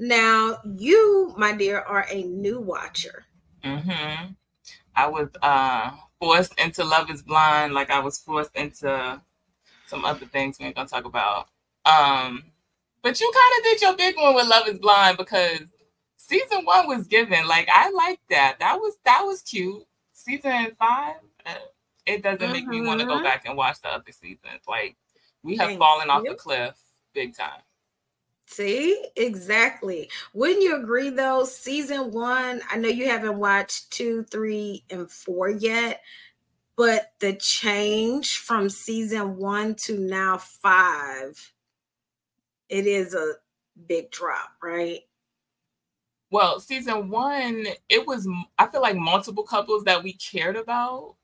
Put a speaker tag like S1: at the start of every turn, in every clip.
S1: Now, you, my dear, are a new watcher.
S2: Mm-hmm. I was uh forced into Love is Blind, like I was forced into some other things we ain't gonna talk about. Um, but you kind of did your big one with Love is Blind because season one was given. Like I like that. That was that was cute. Season five, uh, it doesn't mm-hmm. make me want to go back and watch the other seasons. Like we have Thank fallen you. off the cliff big time.
S1: See, exactly. Wouldn't you agree though? Season one, I know you haven't watched two, three, and four yet, but the change from season one to now five, it is a big drop, right?
S2: Well, season one, it was I feel like multiple couples that we cared about.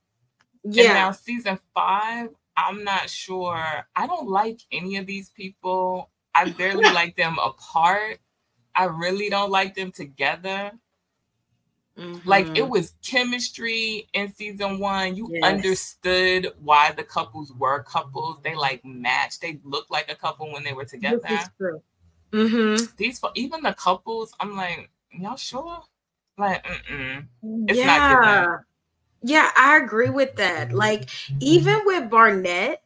S2: Yeah. And now season five, I'm not sure. I don't like any of these people. I barely like them apart. I really don't like them together. Mm-hmm. Like it mm-hmm. was chemistry in season one. You yes. understood why the couples were couples. They like matched. They looked like a couple when they were together. Mm-hmm. These even the couples, I'm like, y'all sure? Like, mm-mm. it's
S1: yeah. not Yeah, I agree with that. Like, even with Barnett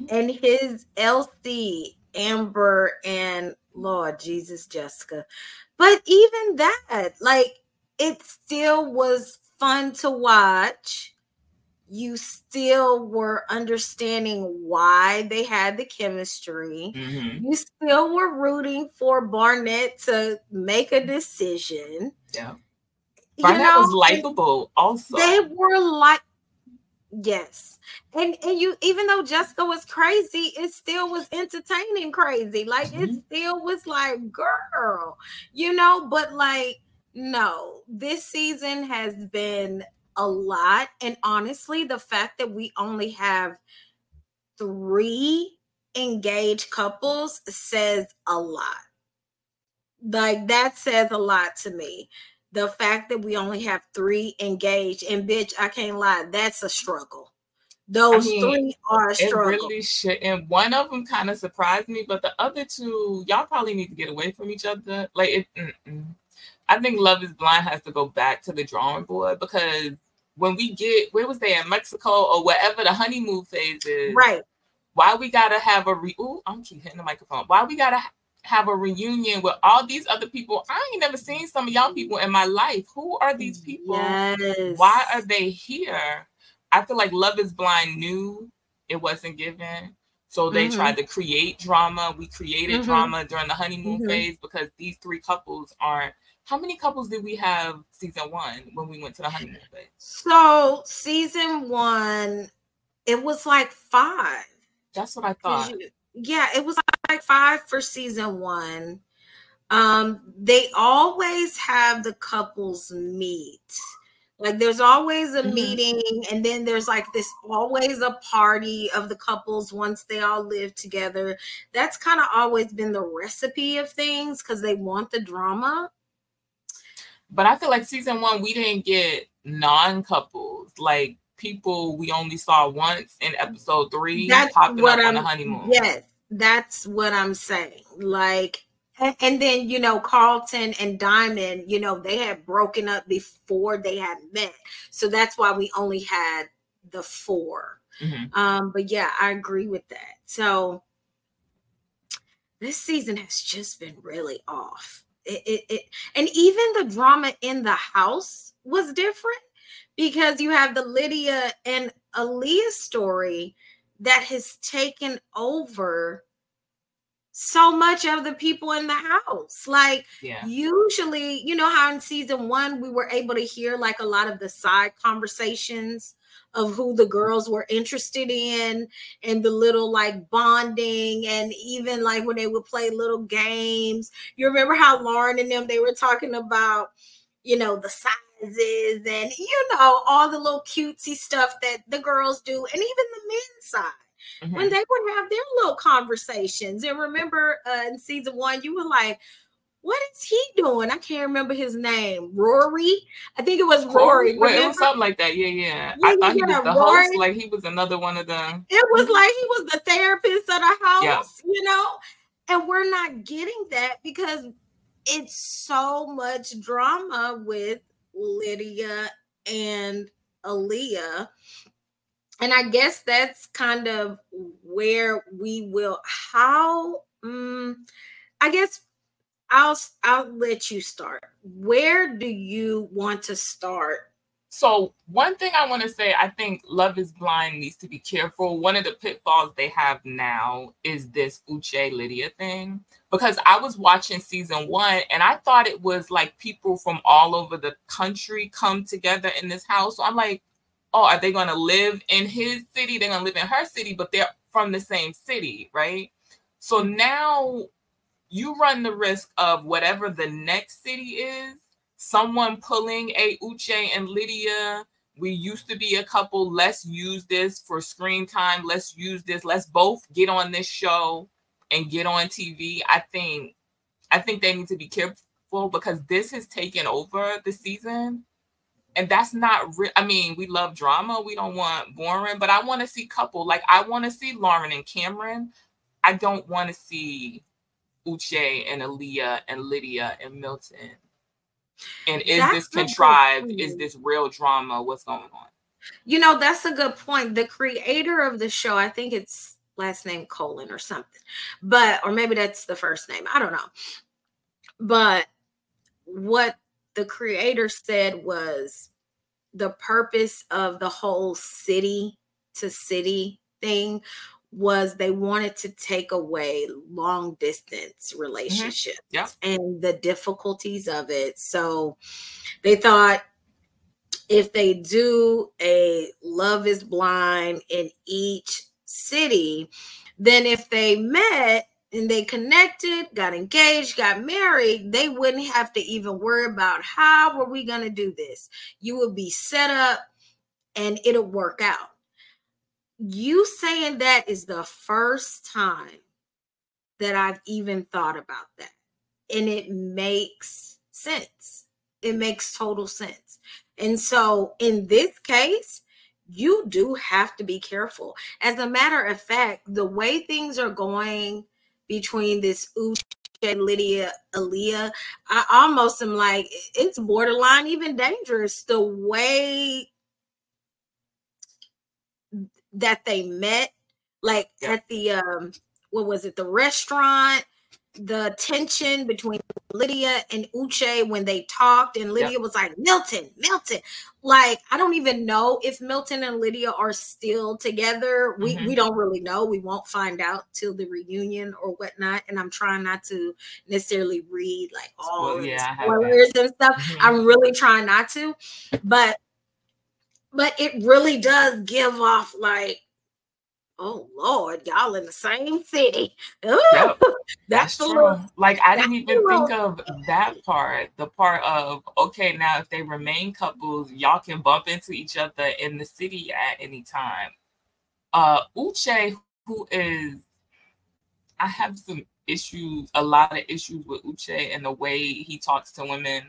S1: mm-hmm. and his LC Amber and Lord Jesus Jessica. But even that, like it still was fun to watch. You still were understanding why they had the chemistry. Mm-hmm. You still were rooting for Barnett to make a decision.
S2: Yeah. Barnett you know, was likable also.
S1: They were like yes and and you even though Jessica was crazy, it still was entertaining crazy. Like mm-hmm. it still was like, girl, you know, but like, no, this season has been a lot. And honestly, the fact that we only have three engaged couples says a lot. Like that says a lot to me. The fact that we only have three engaged, and bitch, I can't lie, that's a struggle those I mean, three are a struggle. It really
S2: should. And one of them kind of surprised me, but the other two, y'all probably need to get away from each other. Like, it, mm-mm. I think Love is Blind has to go back to the drawing board because when we get, where was they in Mexico or wherever the honeymoon phase is,
S1: right?
S2: Why we gotta have a re? Ooh, I'm keep hitting the microphone. Why we gotta have a reunion with all these other people? I ain't never seen some of y'all people in my life. Who are these people? Yes. Why are they here? I feel like Love is Blind knew it wasn't given. So they mm-hmm. tried to create drama. We created mm-hmm. drama during the honeymoon mm-hmm. phase because these three couples aren't. How many couples did we have season one when we went to the honeymoon phase?
S1: So season one, it was like five.
S2: That's what I thought.
S1: Yeah, it was like five for season one. Um, they always have the couples meet like there's always a mm-hmm. meeting, and then there's like this always a party of the couples once they all live together. That's kind of always been the recipe of things because they want the drama.
S2: But I feel like season one, we didn't get non couples, like people we only saw once in episode three that's popping what up I'm, on the honeymoon.
S1: Yes, that's what I'm saying. Like and, then you know carlton and diamond you know they had broken up before they had met so that's why we only had the 4 mm-hmm. um but yeah i agree with that so this season has just been really off it, it, it and even the drama in the house was different because you have the lydia and aaliyah story that has taken over so much of the people in the house. Like yeah. usually, you know how in season 1 we were able to hear like a lot of the side conversations of who the girls were interested in and the little like bonding and even like when they would play little games. You remember how Lauren and them they were talking about, you know, the sizes and you know all the little cutesy stuff that the girls do and even the men's side mm-hmm. when they would have their little conversations. And remember uh, in season one, you were like, what is he doing? I can't remember his name. Rory? I think it was Rory.
S2: Well, it was something like that. Yeah, yeah. yeah I thought he was the Rory. host, like he was another one of them.
S1: It was like he was the therapist of the house, yeah. you know? And we're not getting that because it's so much drama with Lydia and Aaliyah. And I guess that's kind of where we will how um, I guess I'll I'll let you start. Where do you want to start
S2: so one thing I want to say, I think Love is Blind needs to be careful. One of the pitfalls they have now is this Uche Lydia thing. Because I was watching season one and I thought it was like people from all over the country come together in this house. So I'm like, oh, are they gonna live in his city? They're gonna live in her city, but they're from the same city, right? So now you run the risk of whatever the next city is someone pulling a Uche and Lydia. We used to be a couple. Let's use this for screen time. Let's use this. Let's both get on this show and get on TV. I think I think they need to be careful because this has taken over the season. And that's not real. I mean, we love drama. We don't want boring, but I want to see couple. Like I want to see Lauren and Cameron. I don't want to see Uche and Aaliyah and Lydia and Milton and is that's this contrived? Is this real drama? What's going on?
S1: You know, that's a good point. The creator of the show, I think it's last name colon or something, but or maybe that's the first name. I don't know. But what the creator said was the purpose of the whole city to city thing was they wanted to take away long distance relationships mm-hmm. yeah. and the difficulties of it. So they thought if they do a love is blind in each city, then if they met and they connected, got engaged, got married, they wouldn't have to even worry about how are we going to do this. You would be set up and it'll work out you saying that is the first time that I've even thought about that. And it makes sense. It makes total sense. And so in this case, you do have to be careful. As a matter of fact, the way things are going between this Uche and Lydia Aaliyah, I almost am like it's borderline even dangerous the way that they met, like yeah. at the um, what was it, the restaurant, the tension between Lydia and Uche when they talked, and Lydia yeah. was like, Milton, Milton. Like, I don't even know if Milton and Lydia are still together. We mm-hmm. we don't really know. We won't find out till the reunion or whatnot. And I'm trying not to necessarily read like all well, yeah, spoilers and stuff. Mm-hmm. I'm really trying not to, but but it really does give off like oh lord y'all in the same city. Ooh,
S2: yep, that's, that's true. like i didn't even think of that part the part of okay now if they remain couples y'all can bump into each other in the city at any time. Uh uche who is i have some issues a lot of issues with uche and the way he talks to women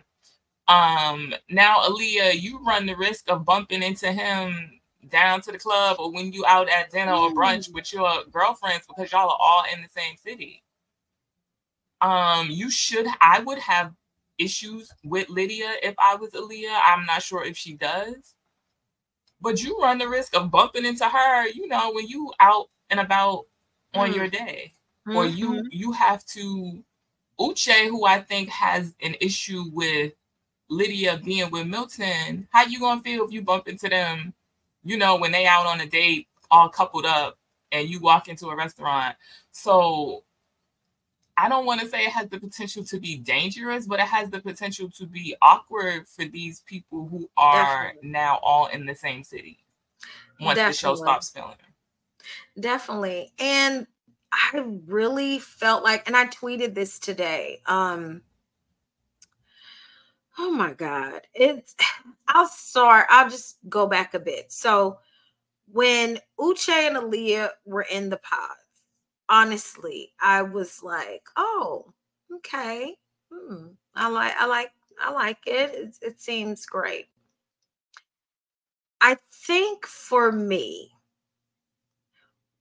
S2: um, now, Aaliyah, you run the risk of bumping into him down to the club or when you out at dinner or brunch mm. with your girlfriends because y'all are all in the same city. Um, you should I would have issues with Lydia if I was Aaliyah. I'm not sure if she does. But you run the risk of bumping into her, you know, when you out and about on mm. your day. Mm-hmm. Or you mm-hmm. you have to Uche, who I think has an issue with Lydia being with Milton, how you gonna feel if you bump into them, you know, when they out on a date, all coupled up, and you walk into a restaurant? So I don't want to say it has the potential to be dangerous, but it has the potential to be awkward for these people who are Definitely. now all in the same city once Definitely. the show stops filming.
S1: Definitely. And I really felt like, and I tweeted this today. Um, Oh my God. It's I'll start, I'll just go back a bit. So when Uche and Aaliyah were in the pods, honestly, I was like, oh, okay. Hmm. I like I like I like it. it. It seems great. I think for me,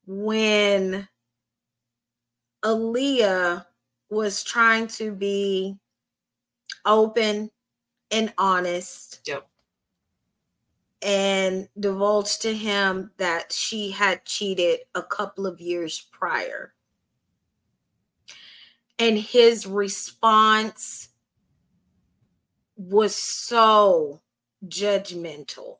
S1: when Aaliyah was trying to be open and honest.
S2: Yep.
S1: And divulged to him that she had cheated a couple of years prior. And his response was so judgmental.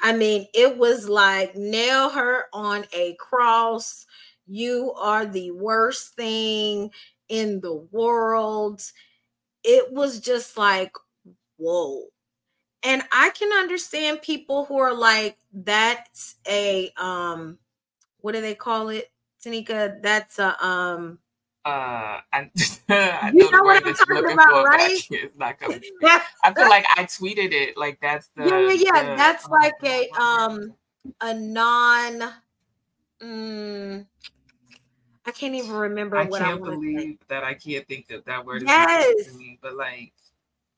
S1: I mean, it was like nail her on a cross. You are the worst thing in the world. It was just like, whoa. And I can understand people who are like, that's a um, what do they call it, Tanika? That's a um
S2: uh, I, I you know, know what I'm talking about, for, right? It's not coming. I feel like I tweeted it. Like that's the
S1: yeah, yeah, yeah. The, that's like a um a non. Mm, I can't even remember
S2: I
S1: what
S2: can't I believe that I can't think of that word. Yes, me, but like,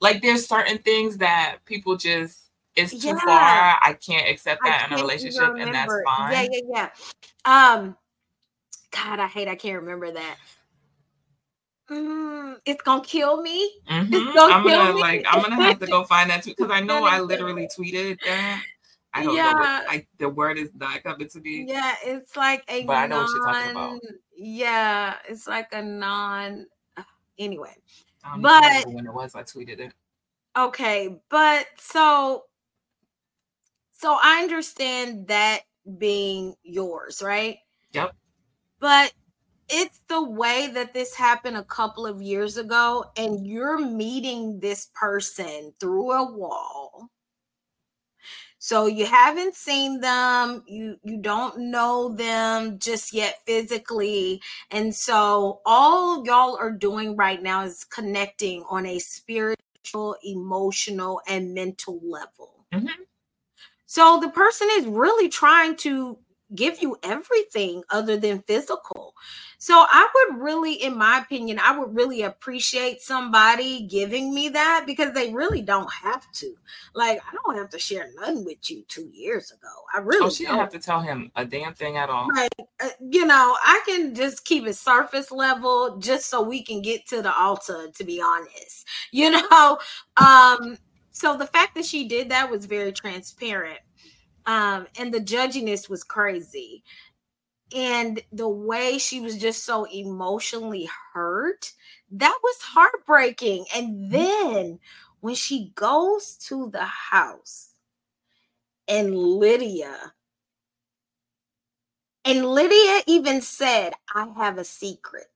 S2: like there's certain things that people just it's too yeah. far. I can't accept that in a relationship, and that's fine.
S1: Yeah, yeah, yeah. Um, God, I hate I can't remember that mm, it's gonna kill me.
S2: Mm-hmm. Gonna I'm gonna me. like I'm gonna have to go find that too because I know I literally tweeted that. I don't yeah. know what I, the word is not coming to me.
S1: Yeah, it's like a but non, I know what you're talking about. Yeah, it's like a non anyway. But
S2: when it was, I tweeted it.
S1: Okay, but so so I understand that being yours, right?
S2: Yep.
S1: But it's the way that this happened a couple of years ago and you're meeting this person through a wall so you haven't seen them you you don't know them just yet physically and so all y'all are doing right now is connecting on a spiritual emotional and mental level mm-hmm. so the person is really trying to give you everything other than physical. So I would really, in my opinion, I would really appreciate somebody giving me that because they really don't have to. Like, I don't have to share nothing with you two years ago. I really. Oh,
S2: she don't have to tell him a damn thing at all.
S1: Like, uh, you know, I can just keep it surface level just so we can get to the altar. To be honest, you know. Um. So the fact that she did that was very transparent um, and the judginess was crazy. And the way she was just so emotionally hurt, that was heartbreaking. And mm-hmm. then when she goes to the house and Lydia, and Lydia even said, I have a secret.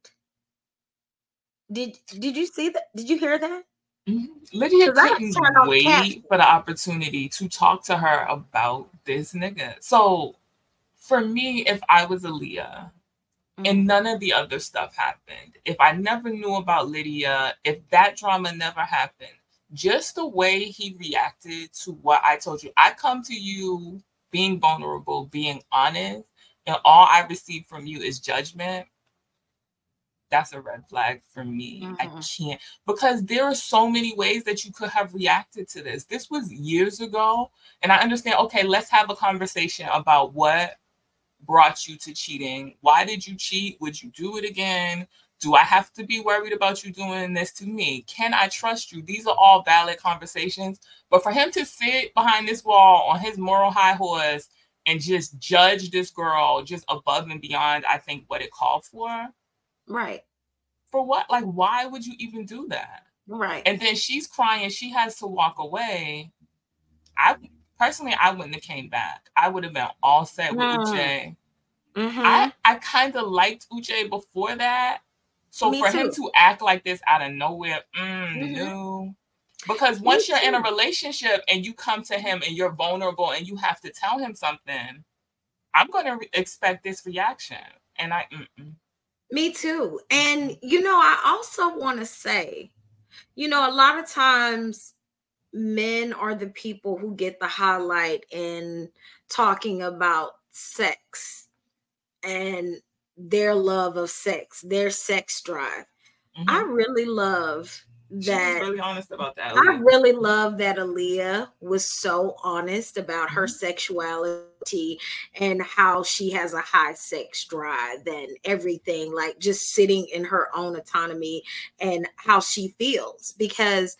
S1: Did did you see that? Did you hear that?
S2: Mm-hmm. Lydia couldn't wait for the opportunity to talk to her about this nigga. So for me, if I was Aaliyah mm-hmm. and none of the other stuff happened, if I never knew about Lydia, if that drama never happened, just the way he reacted to what I told you, I come to you being vulnerable, being honest, and all I receive from you is judgment that's a red flag for me. Mm-hmm. I can't because there are so many ways that you could have reacted to this. This was years ago, and I understand. Okay, let's have a conversation about what brought you to cheating. Why did you cheat? Would you do it again? Do I have to be worried about you doing this to me? Can I trust you? These are all valid conversations. But for him to sit behind this wall on his moral high horse and just judge this girl just above and beyond, I think, what it called for
S1: Right.
S2: For what? Like, why would you even do that?
S1: Right.
S2: And then she's crying. She has to walk away. I personally, I wouldn't have came back. I would have been all set with mm. Uche. Mm-hmm. I I kind of liked Uche before that. So Me for too. him to act like this out of nowhere, mm, mm-hmm. no. Because once Me you're too. in a relationship and you come to him and you're vulnerable and you have to tell him something, I'm going to re- expect this reaction. And I, mm-mm.
S1: Me too. And, you know, I also want to say, you know, a lot of times men are the people who get the highlight in talking about sex and their love of sex, their sex drive. Mm-hmm. I really love
S2: that she was really honest about that. I
S1: really love that Aaliyah was so honest about her mm-hmm. sexuality and how she has a high sex drive and everything, like just sitting in her own autonomy and how she feels because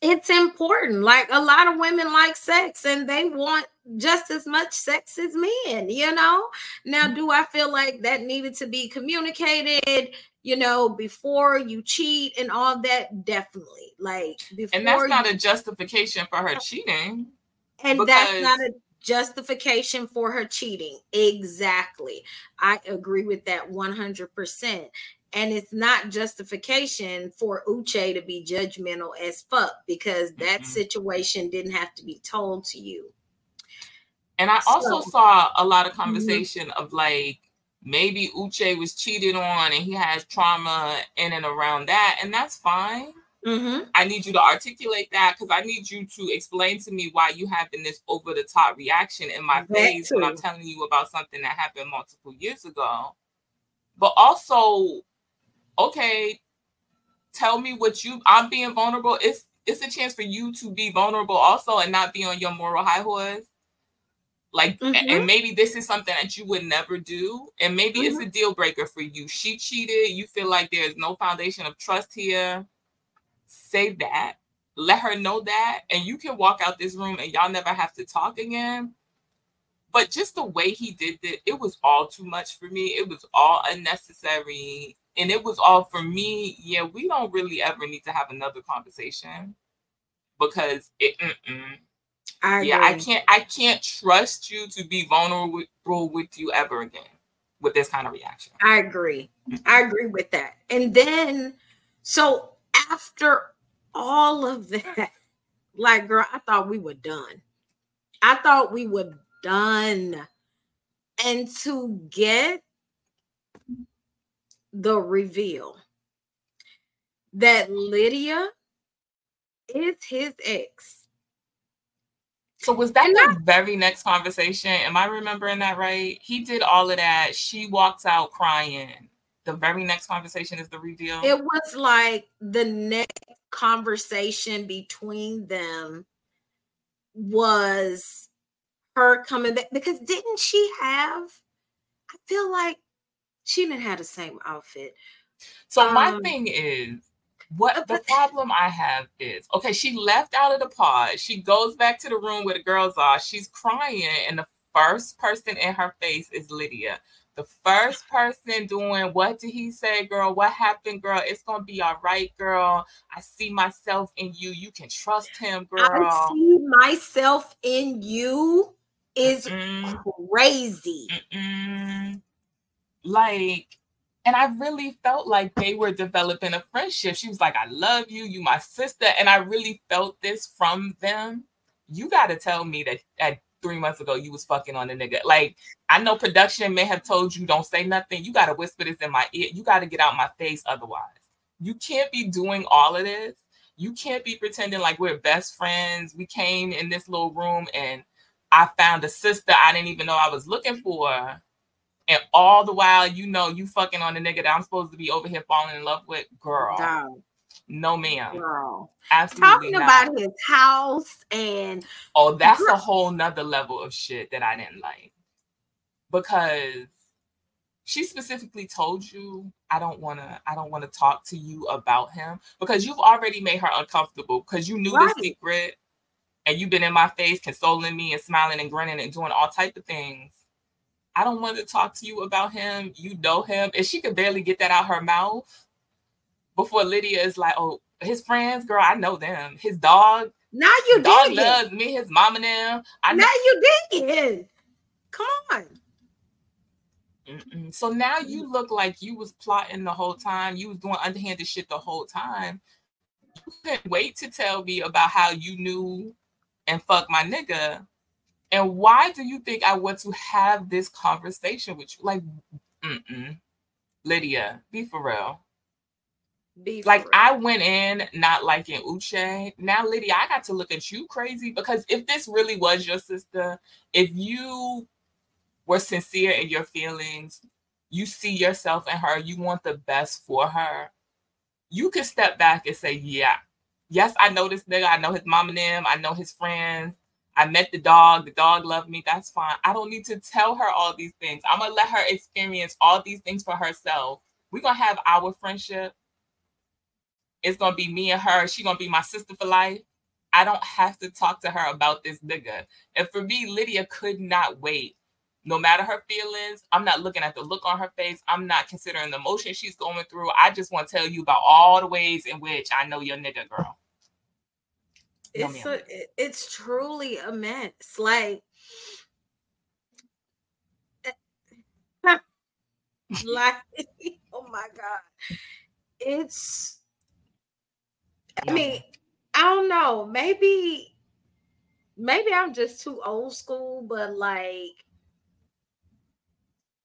S1: it's important. Like a lot of women like sex and they want just as much sex as men, you know? Now, mm-hmm. do I feel like that needed to be communicated, you know, before you cheat and all that? Definitely. Like,
S2: before and that's not a justification for her cheating.
S1: And because... that's not a justification for her cheating. Exactly. I agree with that 100% and it's not justification for Uche to be judgmental as fuck because that mm-hmm. situation didn't have to be told to you.
S2: And I also saw a lot of mm-hmm. conversation mm-hmm. of like maybe Uche was cheated on and he has trauma in and around that, and that's fine. Mm-hmm. I need you to articulate that because I need you to explain to me why you having this over the top reaction in my that face too. when I'm telling you about something that happened multiple years ago. But also, okay, tell me what you I'm being vulnerable. It's it's a chance for you to be vulnerable also and not be on your moral high horse. Like mm-hmm. and maybe this is something that you would never do. And maybe mm-hmm. it's a deal breaker for you. She cheated. You feel like there's no foundation of trust here. Say that. Let her know that. And you can walk out this room and y'all never have to talk again. But just the way he did it, it was all too much for me. It was all unnecessary and it was all for me. Yeah, we don't really ever need to have another conversation because it. I yeah, I can't. I can't trust you to be vulnerable with you ever again with this kind of reaction.
S1: I agree. I agree with that. And then, so after all of that, like, girl, I thought we were done. I thought we were done. And to get the reveal that Lydia is his ex.
S2: So was that and the very next conversation? Am I remembering that right? He did all of that. She walks out crying. The very next conversation is the reveal.
S1: It was like the next conversation between them was her coming back because didn't she have I feel like she didn't have the same outfit.
S2: So um, my thing is, what the problem I have is okay, she left out of the pod. She goes back to the room where the girls are. She's crying, and the first person in her face is Lydia. The first person doing what did he say, girl? What happened, girl? It's gonna be all right, girl. I see myself in you. You can trust him, girl. I
S1: see myself in you is Mm-mm. crazy.
S2: Mm-mm like and I really felt like they were developing a friendship. She was like, I love you, you my sister. And I really felt this from them. You gotta tell me that at three months ago you was fucking on a nigga. Like I know production may have told you don't say nothing. You gotta whisper this in my ear. You gotta get out my face otherwise. You can't be doing all of this. You can't be pretending like we're best friends. We came in this little room and I found a sister I didn't even know I was looking for and all the while you know you fucking on the nigga that I'm supposed to be over here falling in love with, girl. No, no ma'am. Girl.
S1: Absolutely Talking not. about his house and
S2: oh, that's a whole nother level of shit that I didn't like. Because she specifically told you I don't want to I don't want to talk to you about him because you've already made her uncomfortable because you knew right. the secret and you've been in my face consoling me and smiling and grinning and doing all type of things I don't want to talk to you about him. You know him. And she could barely get that out her mouth before Lydia is like, oh, his friends, girl, I know them. His dog.
S1: Now you dog
S2: loves me, his mom and them.
S1: I now you did. Come on.
S2: Mm-mm. So now you look like you was plotting the whole time. You was doing underhanded shit the whole time. You couldn't wait to tell me about how you knew and fuck my nigga and why do you think I want to have this conversation with you? Like, mm-mm. Lydia, be for real. Be like real. I went in not liking Uche. Now, Lydia, I got to look at you crazy because if this really was your sister, if you were sincere in your feelings, you see yourself in her, you want the best for her. you can step back and say, yeah, yes, I know this nigga. I know his mom and them. I know his friends. I met the dog. The dog loved me. That's fine. I don't need to tell her all these things. I'm gonna let her experience all these things for herself. We're gonna have our friendship. It's gonna be me and her. She's gonna be my sister for life. I don't have to talk to her about this nigga. And for me, Lydia could not wait. No matter her feelings, I'm not looking at the look on her face. I'm not considering the emotion she's going through. I just want to tell you about all the ways in which I know your nigga girl.
S1: It's a, it's truly immense. Like, eh. like, oh my god, it's. I mean, I don't know. Maybe, maybe I'm just too old school, but like,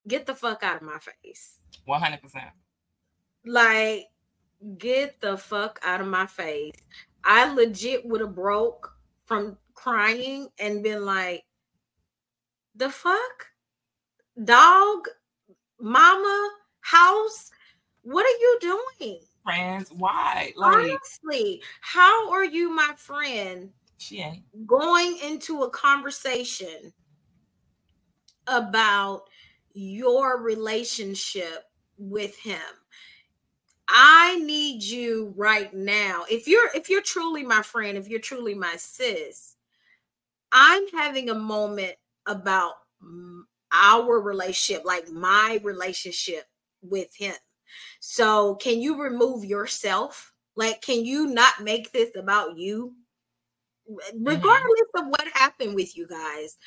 S1: get the fuck out of my face.
S2: One hundred percent.
S1: Like, get the fuck out of my face. I legit would have broke from crying and been like, the fuck? Dog, mama, house, what are you doing?
S2: Friends, why? Like,
S1: Honestly, how are you, my friend?
S2: She ain't
S1: going into a conversation about your relationship with him I need you right now. If you're if you're truly my friend, if you're truly my sis, I'm having a moment about our relationship, like my relationship with him. So, can you remove yourself? Like can you not make this about you? Mm-hmm. Regardless mm-hmm. of what happened with you guys,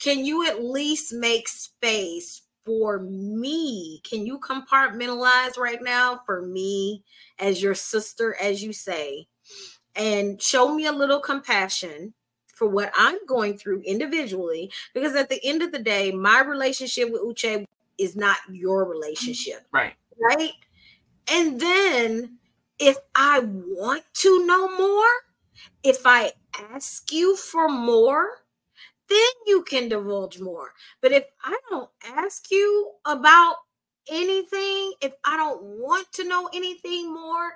S1: can you at least make space for me. Can you compartmentalize right now for me as your sister, as you say, and show me a little compassion for what I'm going through individually? Because at the end of the day, my relationship with Uche is not your relationship. Mm-hmm.
S2: Right.
S1: Right. And then if I want to know more, if I ask you for more, then you can divulge more. But if I don't ask you about anything, if I don't want to know anything more,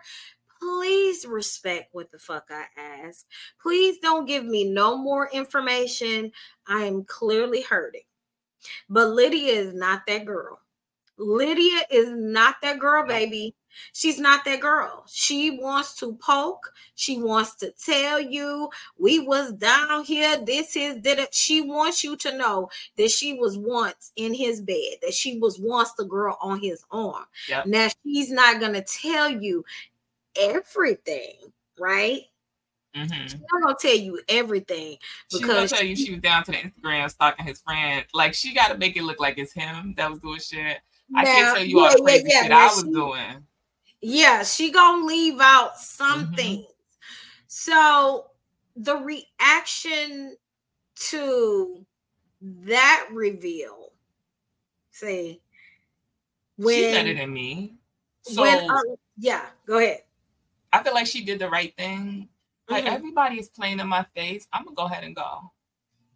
S1: please respect what the fuck I ask. Please don't give me no more information. I am clearly hurting. But Lydia is not that girl. Lydia is not that girl, baby. She's not that girl. She wants to poke. She wants to tell you we was down here. This is did it. She wants you to know that she was once in his bed, that she was once the girl on his arm. Yep. Now she's not gonna tell you everything, right? Mm-hmm. She's not gonna tell you everything
S2: because she's gonna tell you she was down to the Instagram stalking his friend. Like she got to make it look like it's him that was doing shit. Now, I can't tell you yeah, all the crazy yeah, yeah. shit now I was she, doing
S1: yeah, she gonna leave out some mm-hmm. things. So the reaction to that reveal, say,
S2: when she better than me.
S1: So when, uh, yeah, go ahead.
S2: I feel like she did the right thing. Like mm-hmm. everybody is playing in my face. I'm gonna go ahead and go.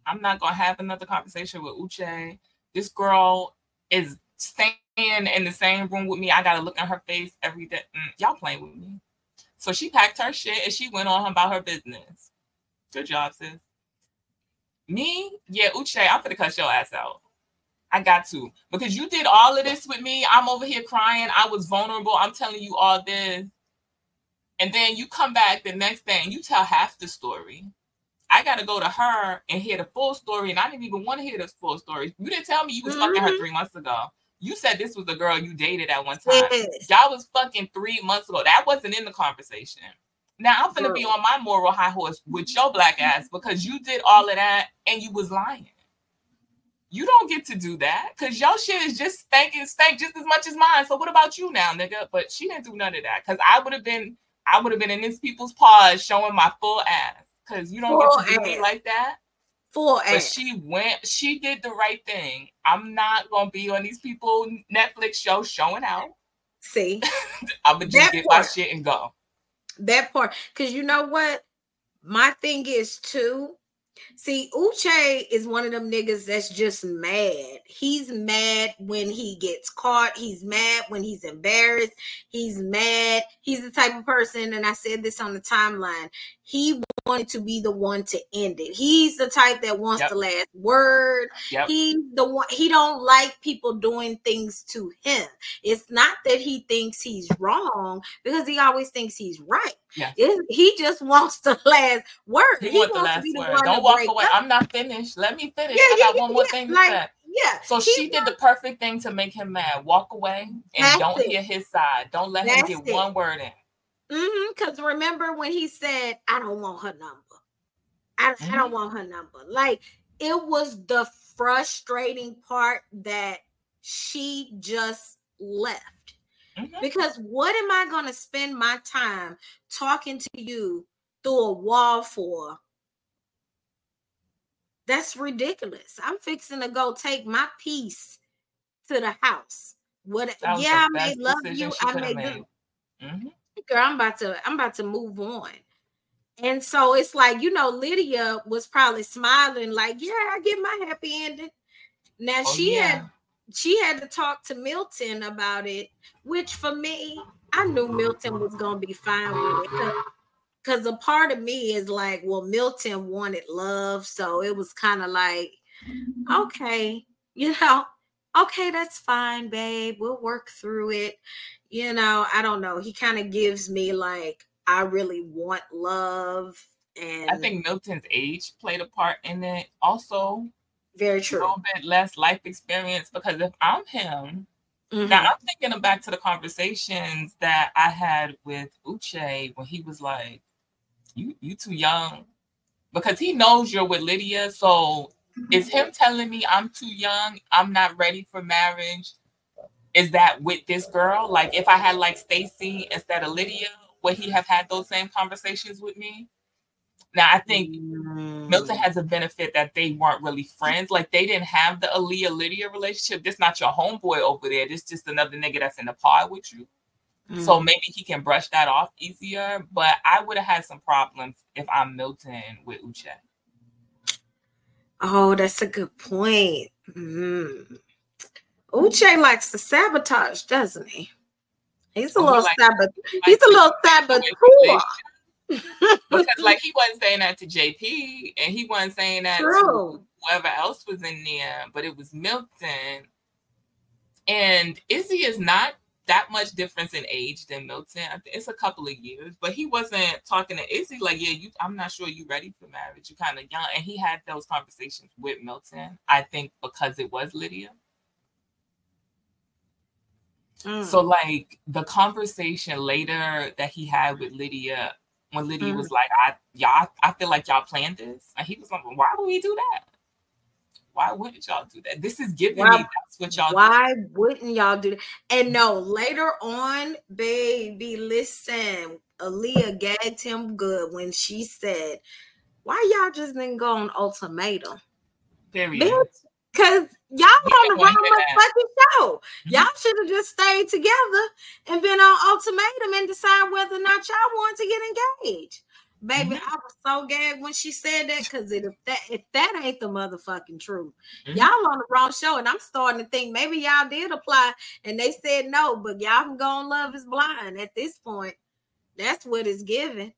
S2: I'm not gonna have another conversation with Uche. This girl is staying in the same room with me. I gotta look at her face every day. Mm, y'all playing with me. So she packed her shit and she went on about her business. Good job, sis. Me, yeah, Uche, I'm gonna cut your ass out. I got to because you did all of this with me. I'm over here crying. I was vulnerable. I'm telling you all this. And then you come back the next day and you tell half the story. I got to go to her and hear the full story. And I didn't even want to hear the full story. You didn't tell me you was mm-hmm. fucking her mm-hmm. three months ago. You said this was the girl you dated at one time. Yes. Y'all was fucking three months ago. That wasn't in the conversation. Now I'm gonna be on my moral high horse with your black ass because you did all of that and you was lying. You don't get to do that because your shit is just stinking stank just as much as mine. So what about you now, nigga? But she didn't do none of that because I would have been, I would have been in this people's paws showing my full ass because you don't full get to do ass. me like that.
S1: Full
S2: but she went, she did the right thing. I'm not gonna be on these people Netflix shows showing out.
S1: See,
S2: I'm gonna just get part, my shit and go.
S1: That part, because you know what, my thing is too. See, Uche is one of them niggas that's just mad. He's mad when he gets caught. He's mad when he's embarrassed. He's mad. He's the type of person, and I said this on the timeline. He wanted to be the one to end it. He's the type that wants yep. the last word. Yep. He's the one. He don't like people doing things to him. It's not that he thinks he's wrong because he always thinks he's right. Yeah. he just wants the last word.
S2: He, he wants, to be the word. Don't walk away. Up. I'm not finished. Let me finish. Yeah, I got one more thing to like, say.
S1: Yeah.
S2: So she did the perfect thing to make him mad. Walk away and don't it. hear his side. Don't let That's him get it. one word in.
S1: Mm-hmm. Because remember when he said, I don't want her number. I, mm-hmm. I don't mm-hmm. want her number. Like it was the frustrating part that she just left. Mm-hmm. Because what am I going to spend my time talking to you through a wall for? That's ridiculous. I'm fixing to go take my piece to the house. What? Yeah, I may love you. I may do. Mm-hmm. Girl, I'm about to. I'm about to move on. And so it's like you know, Lydia was probably smiling, like, "Yeah, I get my happy ending." Now oh, she yeah. had she had to talk to Milton about it, which for me, I knew Milton was gonna be fine with it. Cause a part of me is like, well, Milton wanted love, so it was kind of like, mm-hmm. okay, you know, okay, that's fine, babe. We'll work through it. You know, I don't know. He kind of gives me like, I really want love. And
S2: I think Milton's age played a part in it. Also,
S1: very true.
S2: A little bit less life experience because if I'm him, mm-hmm. now I'm thinking back to the conversations that I had with Uche when he was like, "You you too young," because he knows you're with Lydia. So is him telling me I'm too young, I'm not ready for marriage? Is that with this girl? Like if I had like Stacy instead of Lydia, would he have had those same conversations with me? Now I think. Milton has a benefit that they weren't really friends. Like they didn't have the Aaliyah Lydia relationship. This not your homeboy over there. This just another nigga that's in the pod with you. Mm. So maybe he can brush that off easier. But I would have had some problems if I'm Milton with Uche.
S1: Oh, that's a good point. Mm. Uche likes to sabotage, doesn't he? He's a oh, little like, sabot. He's a little saboteur
S2: because like he wasn't saying that to JP and he wasn't saying that True. to whoever else was in there, but it was Milton. And Izzy is not that much difference in age than Milton. It's a couple of years, but he wasn't talking to Izzy like, yeah, you I'm not sure you ready for marriage. You're kind of young. And he had those conversations with Milton, I think because it was Lydia. Mm. So like the conversation later that he had with Lydia, when Lydia mm-hmm. was like, I y'all, I feel like y'all planned this. And he was like, Why would we do that? Why wouldn't y'all do that? This is giving why, me that's what y'all
S1: why do. wouldn't y'all do that? And no, later on, baby, listen, Aaliyah gagged him good when she said, Why y'all just didn't go on ultimatum?
S2: Period.
S1: Cause y'all on the wrong fucking show. Mm-hmm. Y'all should have just stayed together and been on ultimatum and decide whether or not y'all want to get engaged. Baby, mm-hmm. I was so gagged when she said that because if that if that ain't the motherfucking truth, mm-hmm. y'all on the wrong show, and I'm starting to think maybe y'all did apply and they said no, but y'all can go on Love Is Blind at this point. That's what it's given.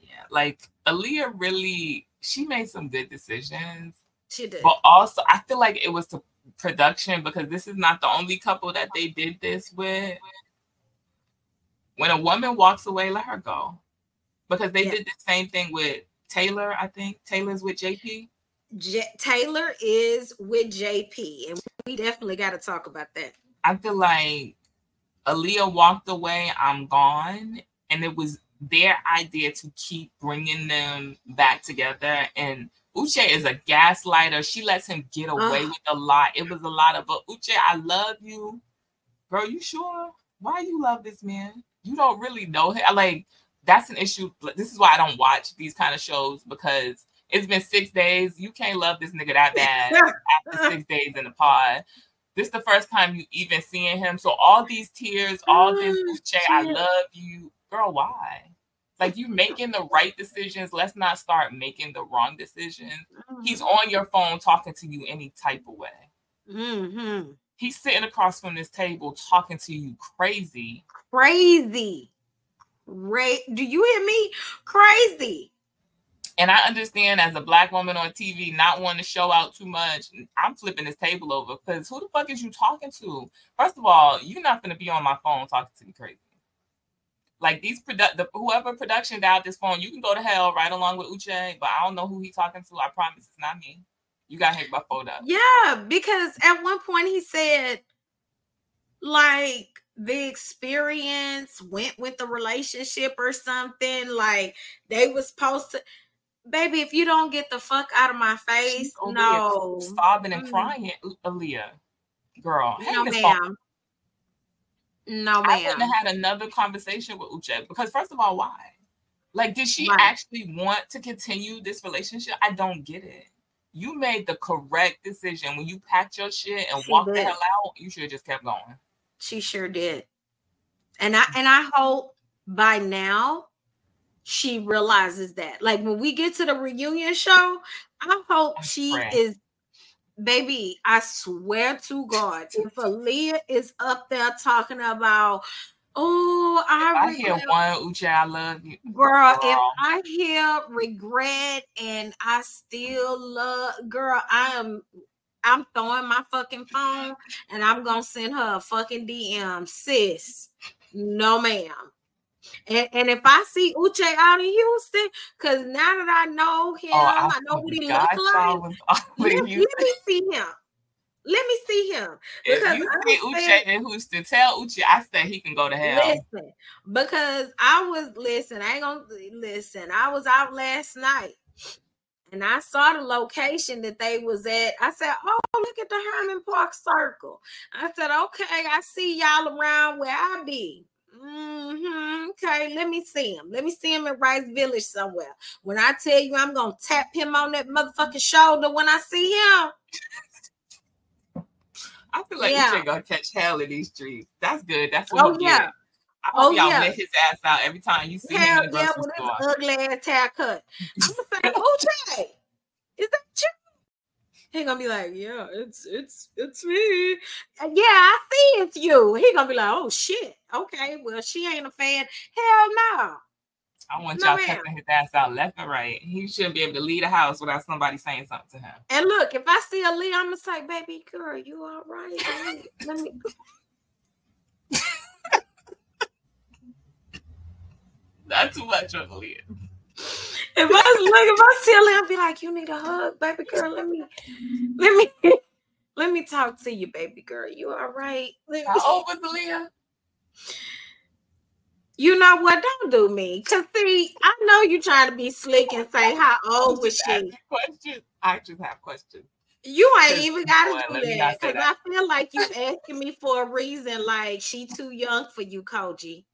S2: Yeah, like Aaliyah really she made some good decisions
S1: she did.
S2: But also, I feel like it was the production because this is not the only couple that they did this with. When a woman walks away, let her go. Because they yeah. did the same thing with Taylor, I think. Taylor's with JP.
S1: J- Taylor is with JP, and we definitely got to talk about that.
S2: I feel like Aaliyah walked away, I'm gone, and it was their idea to keep bringing them back together. And Uche is a gaslighter. She lets him get away uh, with a lot. It was a lot of, but Uche, I love you. Bro, you sure? Why you love this man? You don't really know him. Like, that's an issue. This is why I don't watch these kind of shows because it's been six days. You can't love this nigga that bad after six days in the pod. This is the first time you even seeing him. So all these tears, all this Uche, I love you. Girl, why? Like you making the right decisions. Let's not start making the wrong decisions. He's mm-hmm. on your phone talking to you any type of way. Mm-hmm. He's sitting across from this table talking to you crazy.
S1: Crazy. Right. Do you hear me? Crazy.
S2: And I understand as a black woman on TV, not wanting to show out too much. I'm flipping this table over because who the fuck is you talking to? First of all, you're not going to be on my phone talking to me crazy. Like these product, the, whoever production dialed this phone, you can go to hell right along with Uche, but I don't know who he's talking to. I promise it's not me. You got hit by photo.
S1: Yeah, because at one point he said, like the experience went with the relationship or something. Like they was supposed to baby, if you don't get the fuck out of my face, no.
S2: Sobbing and mm. crying, Aaliyah. Girl.
S1: No, ma'am. No, ma'am. I
S2: wouldn't have had another conversation with Uche because, first of all, why? Like, did she right. actually want to continue this relationship? I don't get it. You made the correct decision when you packed your shit and she walked did. the hell out. You should have just kept going.
S1: She sure did. And I and I hope by now she realizes that. Like when we get to the reunion show, I hope she is baby. I swear to God, if Aaliyah is up there talking about Oh,
S2: I, I hear one Uche, I love you.
S1: Girl, girl, if I hear regret and I still love girl, I am I'm throwing my fucking phone and I'm gonna send her a fucking DM, sis. No, ma'am. And, and if I see Uche out in Houston, because now that I know him, oh, I, I know what he looks like. Let, me see him. Let me see him.
S2: Because if you see Uche in Houston, tell Uche I said he can go to hell.
S1: Listen, because I was listen, I ain't gonna listen. I was out last night and I saw the location that they was at. I said, "Oh, look at the Hermann Park Circle." I said, "Okay, I see y'all around where I be." Mm-hmm. Okay, let me see him. Let me see him in Rice Village somewhere. When I tell you I'm gonna tap him on that motherfucking shoulder when I see him.
S2: I feel like yeah. you gonna catch hell in these streets. That's good. That's what oh, yeah. I hope oh, y'all yeah. let his ass out every time you see hell, him in the grocery yeah, store.
S1: Ugly ass haircut. I'm gonna say, OJ, is that you? He gonna be like, yeah, it's it's it's me. Uh, yeah, I see it's you. He gonna be like, oh shit. Okay, well she ain't a fan. Hell no.
S2: I want no, y'all cussing his ass out left and right. He shouldn't be able to leave the house without somebody saying something to him.
S1: And look, if I see a Lee, I'm gonna say, baby girl, you all right? Let me.
S2: Not too much on Aaliyah
S1: if I look, if I see her, I'll be like, "You need a hug, baby girl. Let me, let me, let me talk to you, baby girl. You all right?
S2: How old was Leah?
S1: You know what? Don't do me, cause see, I know you trying to be slick and say how old was she.
S2: Question. I just have questions.
S1: You ain't even got to do that because I feel like you asking me for a reason. Like she too young for you, Koji.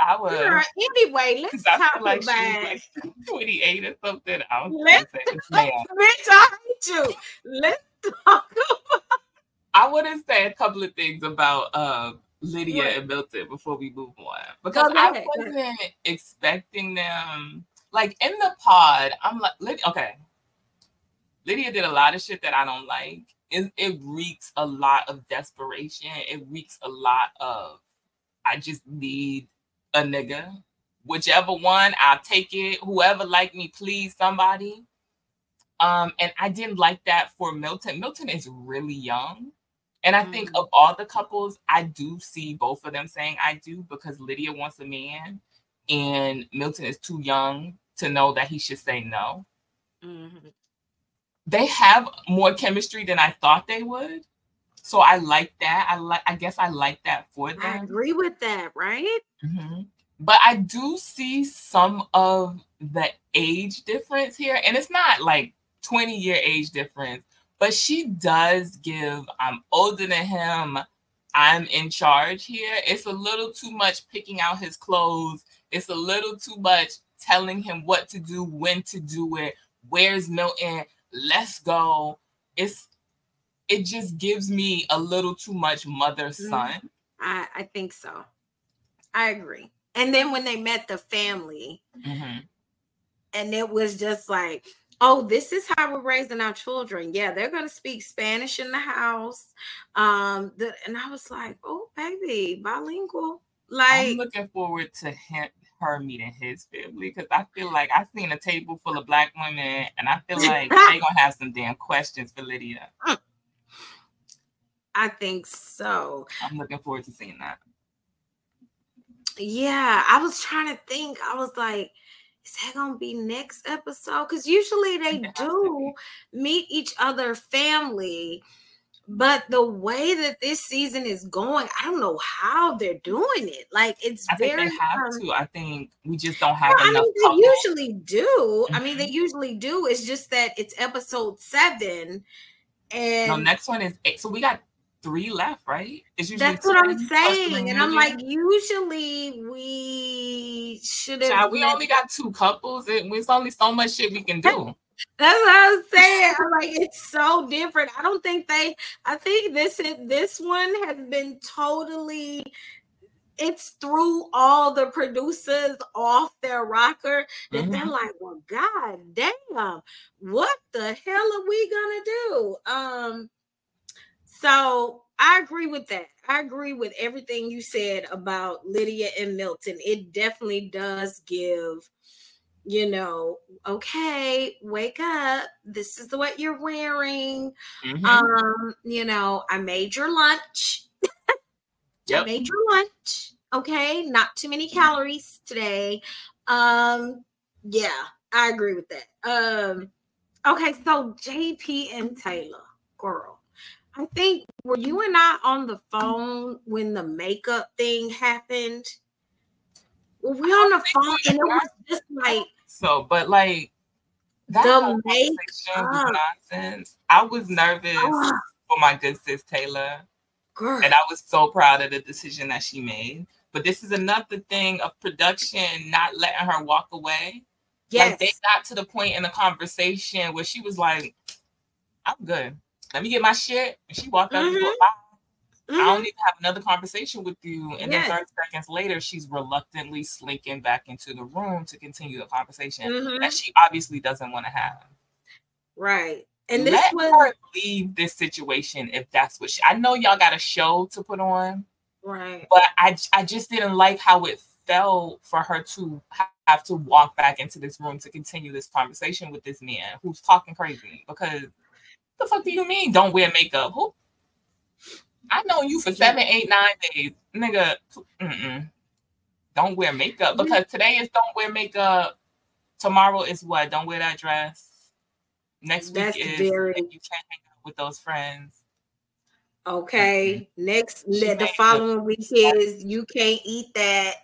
S2: I was.
S1: Girl, anyway, let's talk like about
S2: like 28 or something. I was
S1: let's talk, bitch, I hate you. Let's talk about.
S2: I want to say a couple of things about uh, Lydia what? and Milton before we move on because I wasn't expecting them. Like in the pod, I'm like, Lydia, okay. Lydia did a lot of shit that I don't like. It, it reeks a lot of desperation. It reeks a lot of I just need a nigga. Whichever one, I'll take it. Whoever like me, please somebody. Um, and I didn't like that for Milton. Milton is really young. And I mm think of all the couples, I do see both of them saying I do because Lydia wants a man and Milton is too young to know that he should say no. Mm-hmm. They have more chemistry than I thought they would. So I like that. I like. I guess I like that for them. I
S1: agree with that, right?
S2: Mm-hmm. But I do see some of the age difference here, and it's not like twenty year age difference, but she does give. I'm older than him. I'm in charge here. It's a little too much picking out his clothes. It's a little too much telling him what to do, when to do it. Where's Milton? Let's go. It's it just gives me a little too much mother mm-hmm. son.
S1: I, I think so. I agree. And then when they met the family, mm-hmm. and it was just like, oh, this is how we're raising our children. Yeah, they're gonna speak Spanish in the house. Um, the, and I was like, oh, baby, bilingual. Like,
S2: I'm looking forward to him, her meeting his family because I feel like I've seen a table full of black women, and I feel like they're gonna have some damn questions for Lydia.
S1: I think so.
S2: I'm looking forward to seeing that.
S1: Yeah, I was trying to think. I was like, is that gonna be next episode? Because usually they do meet each other family, but the way that this season is going, I don't know how they're doing it. Like it's
S2: I
S1: very.
S2: Think they have um, to. I think we just don't have well,
S1: enough. I mean, they usually do. Mm-hmm. I mean, they mm-hmm. usually do. It's just that it's episode seven, and
S2: no, next one is eight. So we got three left, right?
S1: It's usually That's what I'm saying. And I'm like, usually we should have.
S2: We only got two couples, and there's only so much shit we can do.
S1: That's what I was saying. I'm like, it's so different. I don't think they. I think this is this one has been totally. It's through all the producers off their rocker that mm-hmm. they're like, well, god damn, what the hell are we gonna do? Um, so I agree with that. I agree with everything you said about Lydia and Milton. It definitely does give, you know, okay, wake up. This is the what you're wearing. Mm-hmm. Um, you know, I made your lunch. yep. I made your lunch. Okay, not too many calories today. Um, yeah, I agree with that. Um, okay, so JP and Taylor, girl I think were you and I on the phone when the makeup thing happened? Were we on the phone and it was just like
S2: so, but like that the makeup nonsense. I was nervous uh, for my good sis Taylor. Girl. And I was so proud of the decision that she made. But this is another thing of production not letting her walk away. Yes. Like they got to the point in the conversation where she was like, I'm good let me get my shit. And she walked out mm-hmm. the door. Mm-hmm. I don't mm-hmm. need to have another conversation with you. And yes. then 30 seconds later, she's reluctantly slinking back into the room to continue the conversation mm-hmm. that she obviously doesn't want to have.
S1: Right.
S2: And this Let was her leave this situation if that's what she I know y'all got a show to put on.
S1: Right.
S2: But I I just didn't like how it felt for her to have to walk back into this room to continue this conversation with this man who's talking crazy because the fuck do you mean don't wear makeup? Who? I know you for seven, eight, nine days, nigga. Mm-mm. Don't wear makeup mm-hmm. because today is don't wear makeup. Tomorrow is what? Don't wear that dress. Next That's week is very... you can't hang out with those friends.
S1: Okay. Mm-hmm. Next, the following week is you can't eat that.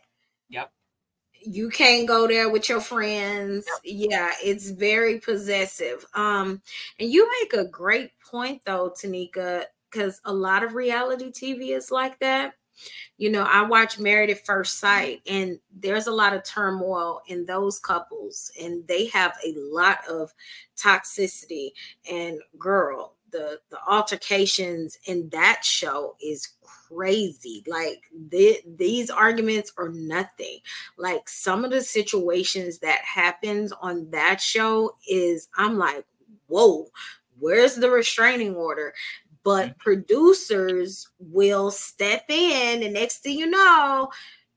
S1: You can't go there with your friends. Yeah it's very possessive. Um and you make a great point though tanika because a lot of reality tv is like that. You know i watch married at first sight and there's a lot of turmoil in those couples and they have a lot of toxicity. And girl the the altercations in that show is crazy. Like these arguments are nothing. Like some of the situations that happens on that show is I'm like, whoa, where's the restraining order? But mm-hmm. producers will step in, and next thing you know,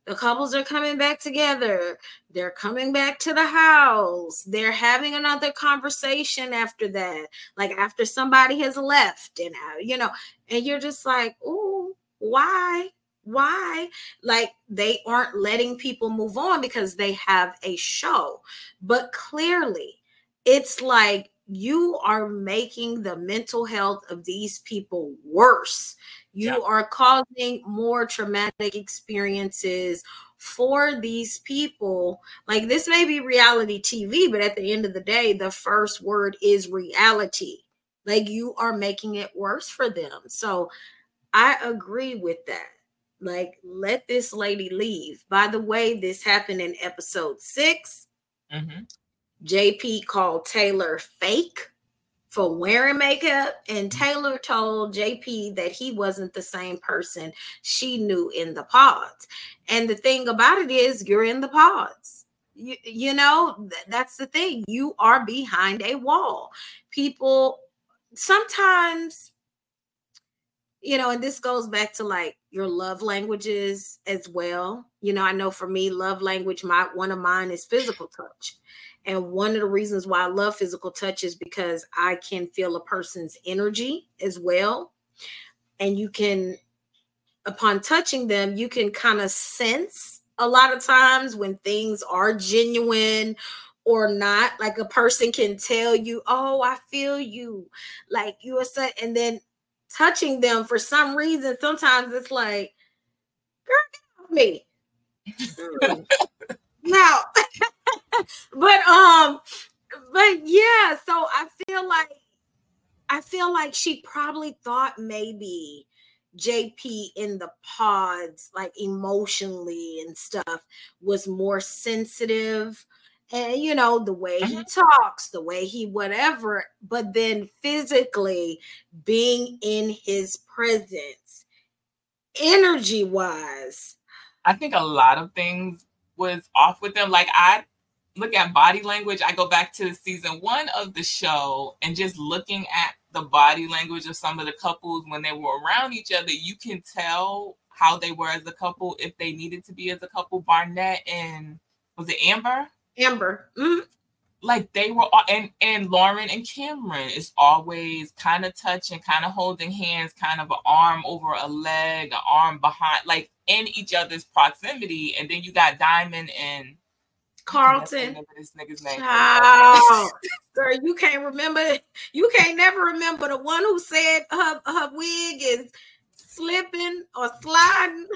S1: the couples are coming back together. They're coming back to the house. They're having another conversation after that, like after somebody has left, and uh, you know, and you're just like, oh, why? Why? Like they aren't letting people move on because they have a show. But clearly, it's like you are making the mental health of these people worse. You yeah. are causing more traumatic experiences for these people. Like this may be reality TV, but at the end of the day, the first word is reality. Like you are making it worse for them. So I agree with that. Like, let this lady leave. By the way, this happened in episode 6 mm-hmm. JP called Taylor fake for wearing makeup. And mm-hmm. Taylor told JP that he wasn't the same person she knew in the pods. And the thing about it is, you're in the pods. You, you know, th- that's the thing. You are behind a wall. People sometimes you know, and this goes back to like your love languages as well. You know, I know for me, love language, my one of mine is physical touch. And one of the reasons why I love physical touch is because I can feel a person's energy as well. And you can, upon touching them, you can kind of sense a lot of times when things are genuine or not. Like a person can tell you, Oh, I feel you. Like you are such, and then touching them for some reason, sometimes it's like, girl, get off me. no. but um, but yeah, so I feel like I feel like she probably thought maybe JP in the pods, like emotionally and stuff, was more sensitive and you know the way he mm-hmm. talks the way he whatever but then physically being in his presence energy wise
S2: i think a lot of things was off with them like i look at body language i go back to season one of the show and just looking at the body language of some of the couples when they were around each other you can tell how they were as a couple if they needed to be as a couple barnett and was it amber
S1: Amber. Mm-hmm.
S2: Like they were, all, and and Lauren and Cameron is always kind of touching, kind of holding hands, kind of an arm over a leg, an arm behind, like in each other's proximity. And then you got Diamond and
S1: Carlton. This nigga's name. Oh, girl, you can't remember. You can't never remember the one who said her her wig is slipping or sliding.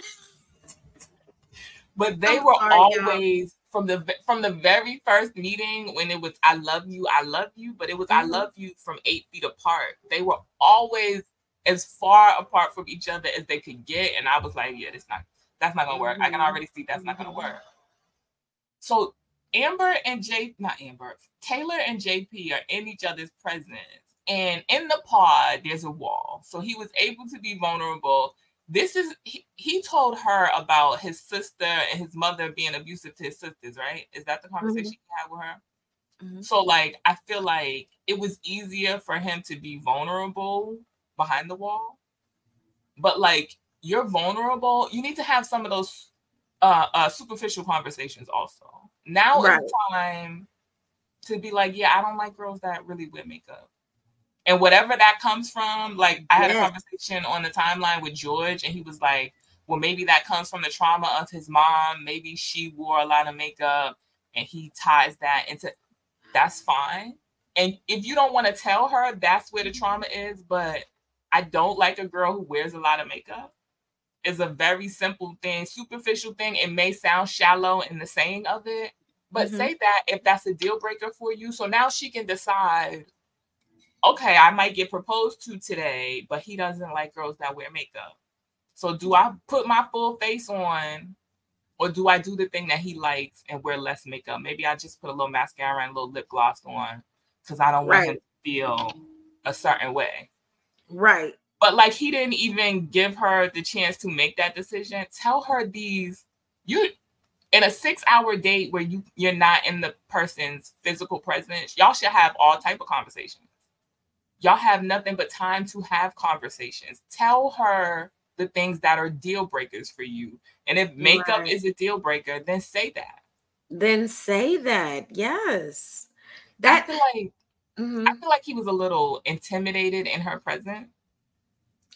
S2: But they I'm were sorry, always from the from the very first meeting when it was I love you, I love you, but it was mm-hmm. I love you from eight feet apart. They were always as far apart from each other as they could get, and I was like, yeah, that's not that's not gonna work. Mm-hmm. I can mm-hmm. already see that's not gonna work. So Amber and J, not Amber, Taylor and JP are in each other's presence, and in the pod there's a wall. So he was able to be vulnerable this is he, he told her about his sister and his mother being abusive to his sisters, right? Is that the conversation mm-hmm. he had with her? Mm-hmm. So like I feel like it was easier for him to be vulnerable behind the wall. But like you're vulnerable, you need to have some of those uh, uh superficial conversations also. Now right. is time to be like, yeah, I don't like girls that really wear makeup and whatever that comes from like i had yeah. a conversation on the timeline with george and he was like well maybe that comes from the trauma of his mom maybe she wore a lot of makeup and he ties that into that's fine and if you don't want to tell her that's where the trauma is but i don't like a girl who wears a lot of makeup is a very simple thing superficial thing it may sound shallow in the saying of it but mm-hmm. say that if that's a deal breaker for you so now she can decide okay, I might get proposed to today, but he doesn't like girls that wear makeup. So do I put my full face on or do I do the thing that he likes and wear less makeup? Maybe I just put a little mascara and a little lip gloss on because I don't want right. him to feel a certain way.
S1: Right.
S2: But like he didn't even give her the chance to make that decision. Tell her these you in a six hour date where you you're not in the person's physical presence, y'all should have all type of conversations y'all have nothing but time to have conversations. Tell her the things that are deal breakers for you. And if makeup right. is a deal breaker, then say that.
S1: Then say that. Yes. That
S2: like mm-hmm. I feel like he was a little intimidated in her presence.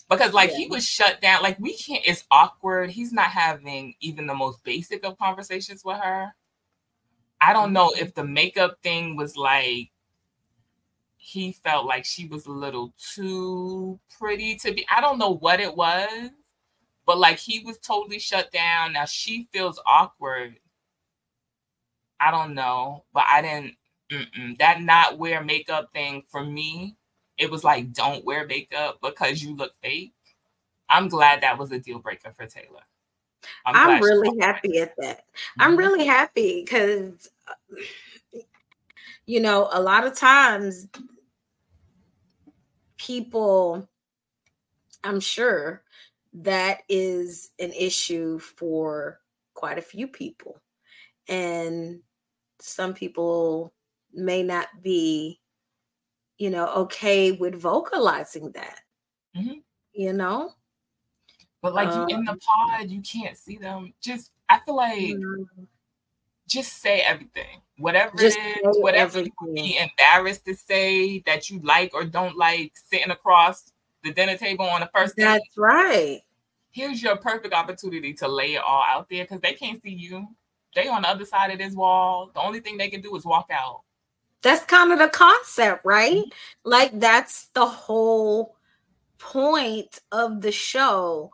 S2: Because like yeah. he was shut down. Like we can't it's awkward. He's not having even the most basic of conversations with her. I don't know if the makeup thing was like he felt like she was a little too pretty to be. I don't know what it was, but like he was totally shut down. Now she feels awkward. I don't know, but I didn't. Mm-mm. That not wear makeup thing for me, it was like don't wear makeup because you look fake. I'm glad that was a deal breaker for Taylor.
S1: I'm, I'm really happy at that. Mm-hmm. I'm really happy because, you know, a lot of times people, I'm sure that is an issue for quite a few people. And some people may not be, you know, okay with vocalizing that, mm-hmm. you know?
S2: But like um, you in the um pod, you can't see them. Just, I feel like, mm-hmm. just say everything whatever Just it is, whatever everything. you be embarrassed to say that you like or don't like sitting across the dinner table on the first
S1: day. That's right.
S2: Here's your perfect opportunity to lay it all out there because they can't see you. They on the other side of this wall. The only thing they can do is walk out.
S1: That's kind of the concept, right? Like that's the whole point of the show.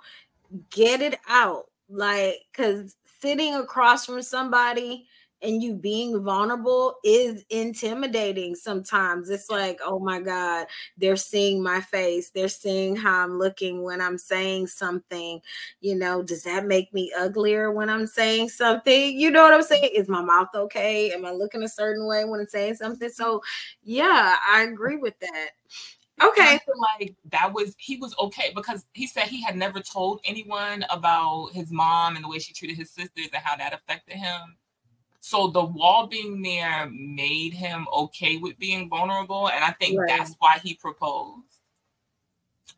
S1: Get it out. Like, because sitting across from somebody and you being vulnerable is intimidating sometimes. It's like, oh my God, they're seeing my face. They're seeing how I'm looking when I'm saying something. You know, does that make me uglier when I'm saying something? You know what I'm saying? Is my mouth okay? Am I looking a certain way when I'm saying something? So, yeah, I agree with that. Okay.
S2: like that was he was okay because he said he had never told anyone about his mom and the way she treated his sisters and how that affected him. So the wall being there made him okay with being vulnerable. And I think right. that's why he proposed.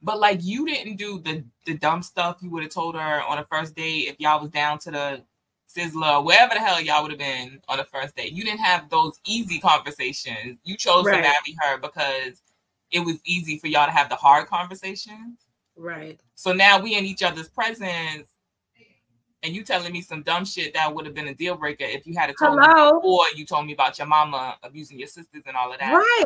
S2: But like you didn't do the the dumb stuff you would have told her on a first date if y'all was down to the Sizzler, wherever the hell y'all would have been on the first date. You didn't have those easy conversations. You chose right. to marry her because it was easy for y'all to have the hard conversations.
S1: Right.
S2: So now we in each other's presence and you telling me some dumb shit that would have been a deal breaker if you had told Hello? me before you told me about your mama abusing your sisters and all of that.
S1: Right.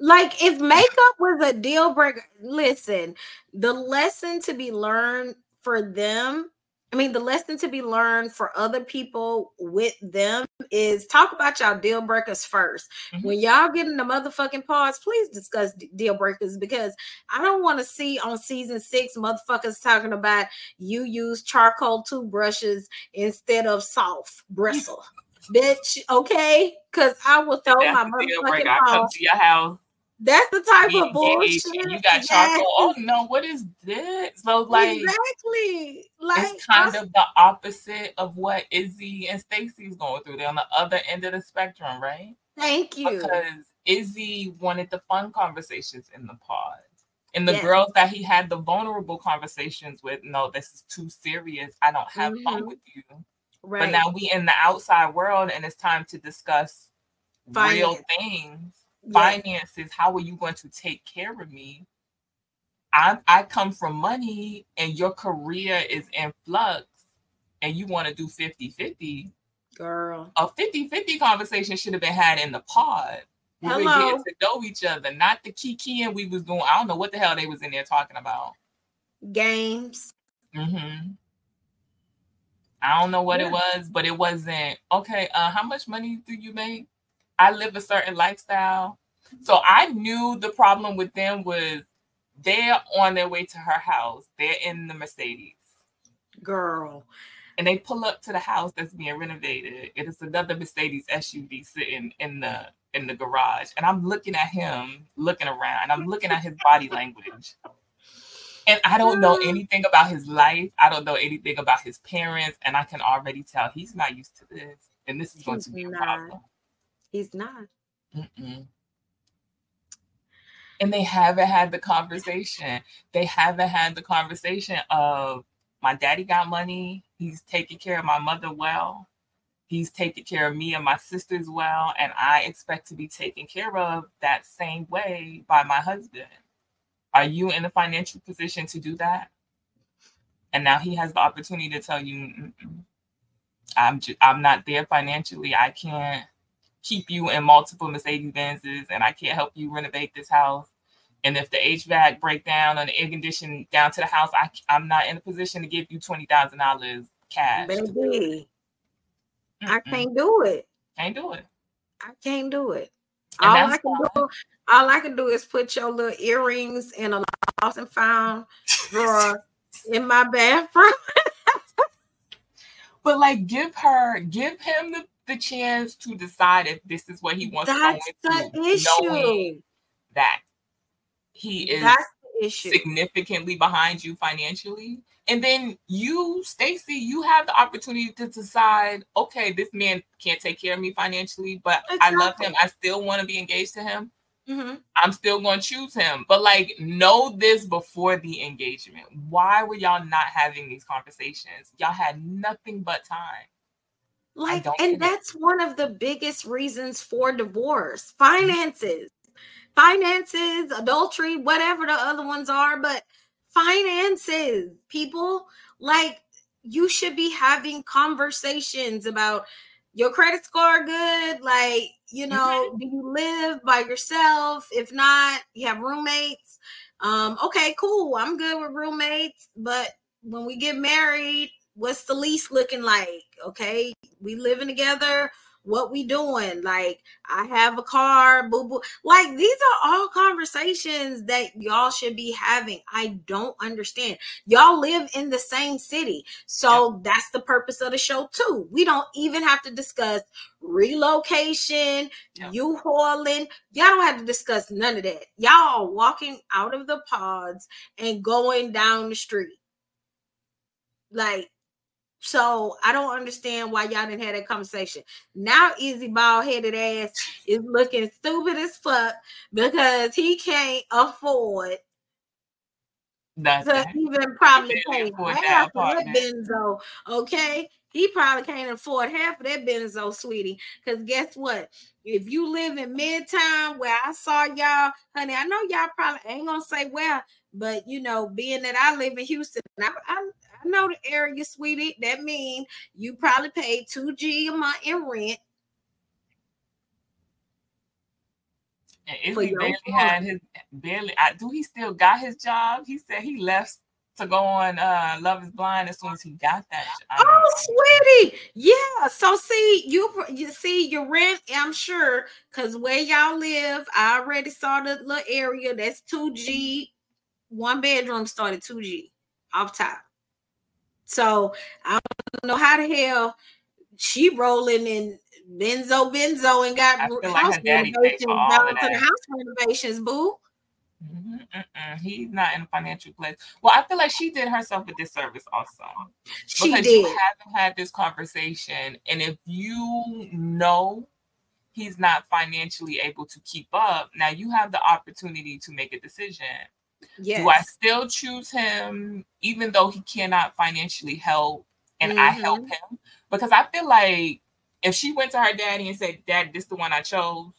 S1: Like if makeup was a deal breaker, listen, the lesson to be learned for them I mean, the lesson to be learned for other people with them is talk about y'all deal breakers 1st mm-hmm. When y'all get in the motherfucking pods, please discuss deal breakers because I don't want to see on season six motherfuckers talking about you use charcoal toothbrushes instead of soft bristle. Bitch, okay? Because I will throw That's my motherfucking
S2: pause. to your house
S1: that's the type of bullshit.
S2: You got charcoal. Oh no, what is this? So like
S1: exactly,
S2: like it's kind of the opposite of what Izzy and Stacy's going through. They're on the other end of the spectrum, right?
S1: Thank you.
S2: Because Izzy wanted the fun conversations in the pod. And the yes. girls that he had the vulnerable conversations with, no, this is too serious. I don't have mm-hmm. fun with you. Right. But now we in the outside world and it's time to discuss Finance. real things finances how are you going to take care of me? I i come from money and your career is in flux and you want to do 50 50
S1: girl.
S2: A 50 50 conversation should have been had in the pod. We Hello. were getting to know each other not the kiki and we was doing i don't know what the hell they was in there talking about.
S1: Games.
S2: Mm-hmm. I don't know what yeah. it was but it wasn't okay uh how much money do you make I live a certain lifestyle. So I knew the problem with them was they're on their way to her house. They're in the Mercedes.
S1: Girl.
S2: And they pull up to the house that's being renovated. It is another Mercedes SUV sitting in the in the garage. And I'm looking at him, looking around. and I'm looking at his body language. And I don't know anything about his life. I don't know anything about his parents. And I can already tell he's not used to this. And this is going to be a problem.
S1: He's not.
S2: Mm-mm. And they haven't had the conversation. They haven't had the conversation of my daddy got money. He's taking care of my mother well. He's taking care of me and my sisters well. And I expect to be taken care of that same way by my husband. Are you in a financial position to do that? And now he has the opportunity to tell you, I'm just, I'm not there financially. I can't keep you in multiple Mercedes Benzes and I can't help you renovate this house. And if the HVAC break down and the air condition down to the house, I, I'm not in a position to give you twenty thousand dollars cash.
S1: Baby, I can't do it.
S2: Can't do it.
S1: I can't do it. all I can do, all I can do is put your little earrings in a lost and found drawer in my bathroom.
S2: but like, give her, give him the the chance to decide if this is what he wants
S1: That's
S2: to
S1: the issue.
S2: that he is That's the issue. significantly behind you financially. And then you, Stacy, you have the opportunity to decide, okay, this man can't take care of me financially, but exactly. I love him. I still want to be engaged to him. Mm-hmm. I'm still going to choose him. But like, know this before the engagement. Why were y'all not having these conversations? Y'all had nothing but time.
S1: Like, and that's one of the biggest reasons for divorce. Finances, finances, adultery, whatever the other ones are. But finances, people, like, you should be having conversations about your credit score good? Like you know do you live by yourself? If not you have roommates? Um okay cool i'm good with roommates but when we get married what's the lease looking like? Okay we living together what we doing? Like i have a car boo boo. Like these are all conversations that y'all should be having. I don't understand. Y'all live in the same city so yeah. that's the purpose of the show too. We don't even have to discuss relocation yeah. you hauling y'all don't have to discuss none of that. Y'all are walking out of the pods and going down the street. Like so I don't understand why y'all didn't have that conversation. Now Izzy ball headed ass is looking stupid as fuck because he can't afford Nothing. to even probably pay half of that benzo. Okay. He probably can't afford half of that benzo, sweetie. Because guess what? If you live in Midtown where I saw y'all, honey, I know y'all probably ain't gonna say well, but you know, being that I live in Houston, I, I, I know the area, sweetie. That means you probably paid 2G a month in rent.
S2: And if he barely had his barely, I, do he still got his job? He said he left to go on uh Love is Blind as soon as he got that.
S1: Job. Oh, sweetie, yeah. So see, you you see your rent. I'm sure because where y'all live, I already saw the little area that's two G, one bedroom started two G off top. So I don't know how the hell she rolling in benzo benzo and got house like renovations down to the house renovations, boo.
S2: Mm-hmm, He's not in a financial place. Well, I feel like she did herself a disservice also.
S1: She because
S2: did. you haven't had this conversation. And if you know he's not financially able to keep up, now you have the opportunity to make a decision. Yes. Do I still choose him even though he cannot financially help and mm-hmm. I help mm-hmm. him? Because I feel like if she went to her daddy and said, Dad, this is the one I chose,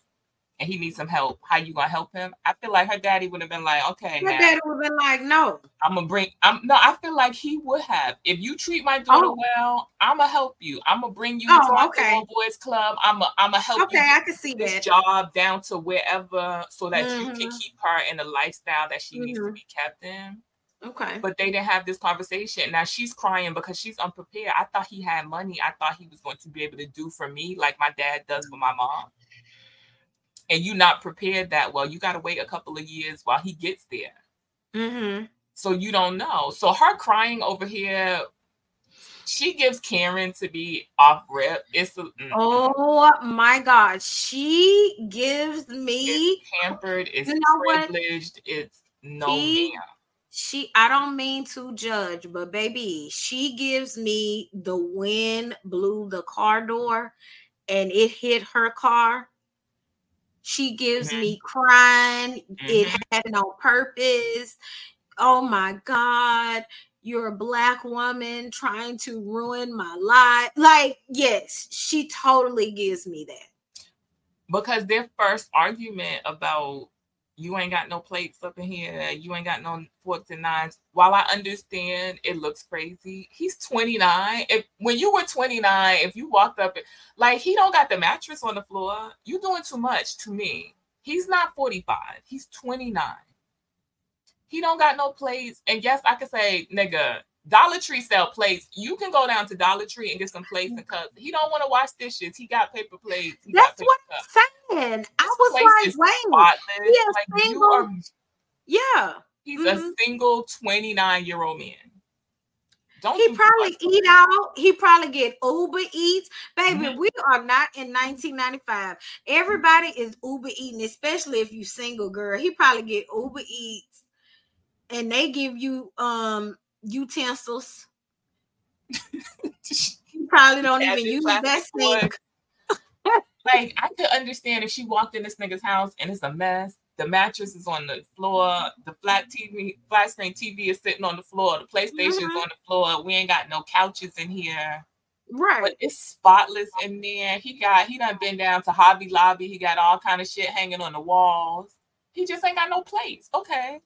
S2: and he needs some help. How you gonna help him? I feel like her daddy would have been like, okay,
S1: her daddy would have been like, no,
S2: I'm gonna bring. I'm no, I feel like he would have. If you treat my daughter oh. well, I'm gonna help you. I'm gonna bring you oh, to our okay. boys club. I'm gonna I'm gonna help
S1: okay, you. I can see this that
S2: job down to wherever, so that mm-hmm. you can mm-hmm. keep her in the lifestyle that she mm-hmm. needs to mm-hmm. be kept in.
S1: Okay.
S2: But they didn't have this conversation. Now she's crying because she's unprepared. I thought he had money. I thought he was going to be able to do for me like my dad does for my mom and you not prepared that well, you got to wait a couple of years while he gets there.
S1: Mm-hmm.
S2: So you don't know. So her crying over here, she gives Karen to be off rip. It's a,
S1: mm. oh my god, she gives me
S2: it's pampered. It's you know privileged. What? It's no she,
S1: she I don't mean to judge, but baby, she gives me the wind blew the car door and it hit her car she gives mm-hmm. me crying. Mm-hmm. It happened on purpose. Oh my God, you're a black woman trying to ruin my life. Like, yes, she totally gives me that.
S2: Because their first argument about you ain't got no plates up in here, you ain't got no forks and knives. While I understand it looks crazy, he's 29. If when you were 29, if you walked up like he don't got the mattress on the floor, you doing too much to me. He's not 45, he's 29. He don't got no plates. And yes, I could say, nigga, Dollar Tree sell plates. You can go down to Dollar Tree and get some plates and cups. He don't want to wash dishes. He got paper plates. He
S1: That's what I'm saying. I was like, wait, he like, single. Are,
S2: yeah, he's mm-hmm. a single 29 year old man.
S1: Don't he probably eat out. He probably get Uber Eats. Baby, mm-hmm. we are not in 1995. Everybody is Uber eating, especially if you single girl. He probably get Uber Eats and they give you um utensils. you probably don't even use that sink.
S2: like I could understand if she walked in this nigga's house and it's a mess the mattress is on the floor. The flat TV, flat screen TV is sitting on the floor. The PlayStation mm-hmm. on the floor. We ain't got no couches in here.
S1: Right.
S2: But it's spotless in there. He got he done been down to Hobby Lobby. He got all kind of shit hanging on the walls. He just ain't got no plates. Okay.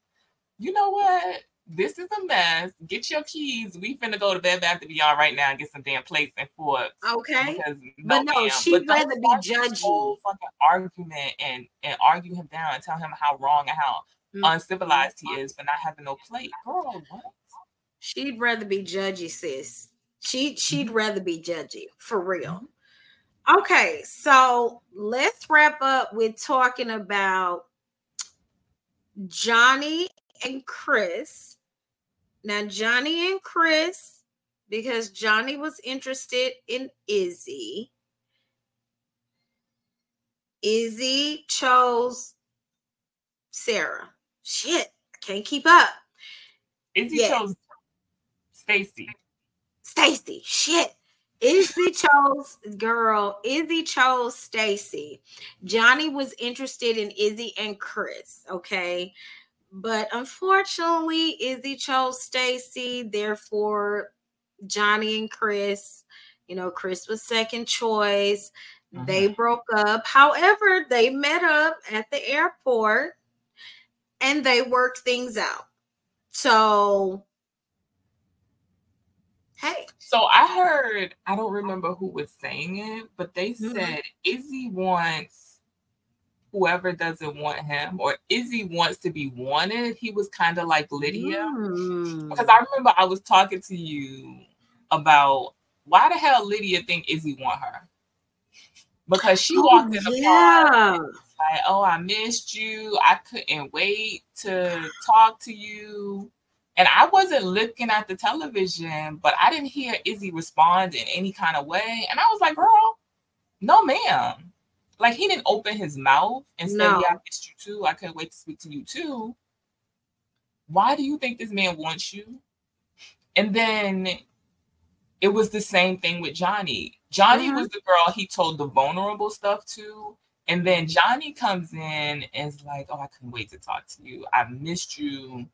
S2: You know what? This is a mess. Get your keys. We finna go to Bed Bath and Beyond right now and get some damn plates and forks.
S1: Okay. Because no, but no, she'd but rather be judgy. Whole
S2: fucking argument and and argue him down and tell him how wrong and how mm-hmm. uncivilized he is for not having no plate. Girl, what?
S1: She'd rather be judgy, sis. She she'd mm-hmm. rather be judgy for real. Mm-hmm. Okay, so let's wrap up with talking about Johnny and Chris now, Johnny and Chris, because Johnny was interested in Izzy, Izzy chose Sarah. Shit, I can't keep up.
S2: Izzy yes. chose Stacy.
S1: Stacy, shit. Izzy chose girl. Izzy chose Stacy. Johnny was interested in Izzy and Chris. Okay. But unfortunately, Izzy chose Stacy. Therefore, Johnny and Chris, you know, Chris was second choice. Mm-hmm. They broke up. However, they met up at the airport and they worked things out. So, hey.
S2: So I heard, I don't remember who was saying it, but they mm-hmm. said Izzy wants whoever doesn't want him or Izzy wants to be wanted. He was kind of like Lydia. Mm. Because I remember I was talking to you about why the hell Lydia think Izzy want her. Because she oh, walked in the yeah. like, oh, I missed you. I couldn't wait to talk to you. And I wasn't looking at the television, but I didn't hear Izzy respond in any kind of way. And I was like, girl, no, ma'am like he didn't open his mouth and say, no. "Yeah, I missed you too. I couldn't wait to speak to you too." Why do you think this man wants you? And then it was the same thing with Johnny. Johnny mm-hmm. was the girl he told the vulnerable stuff to. And then Johnny comes in and is like, Oh, I couldn't wait to talk to you. I missed you.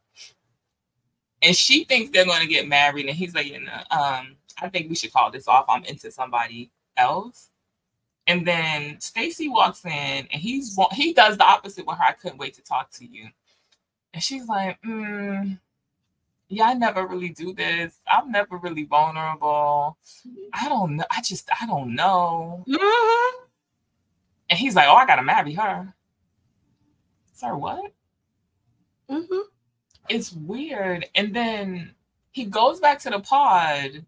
S2: And she thinks they're going to get married. And he's like, you know, um, I think we should call this off. I'm into somebody else. And then Stacy walks in and he's he does the opposite with her. I couldn't wait to talk to you. And she's like, mm, yeah, I never really do this. I'm never really vulnerable. I don't know. I just I don't know. Mm-hmm. And he's like, oh, I gotta marry her. Sir, what? Mm-hmm. It's weird. And then he goes back to the pod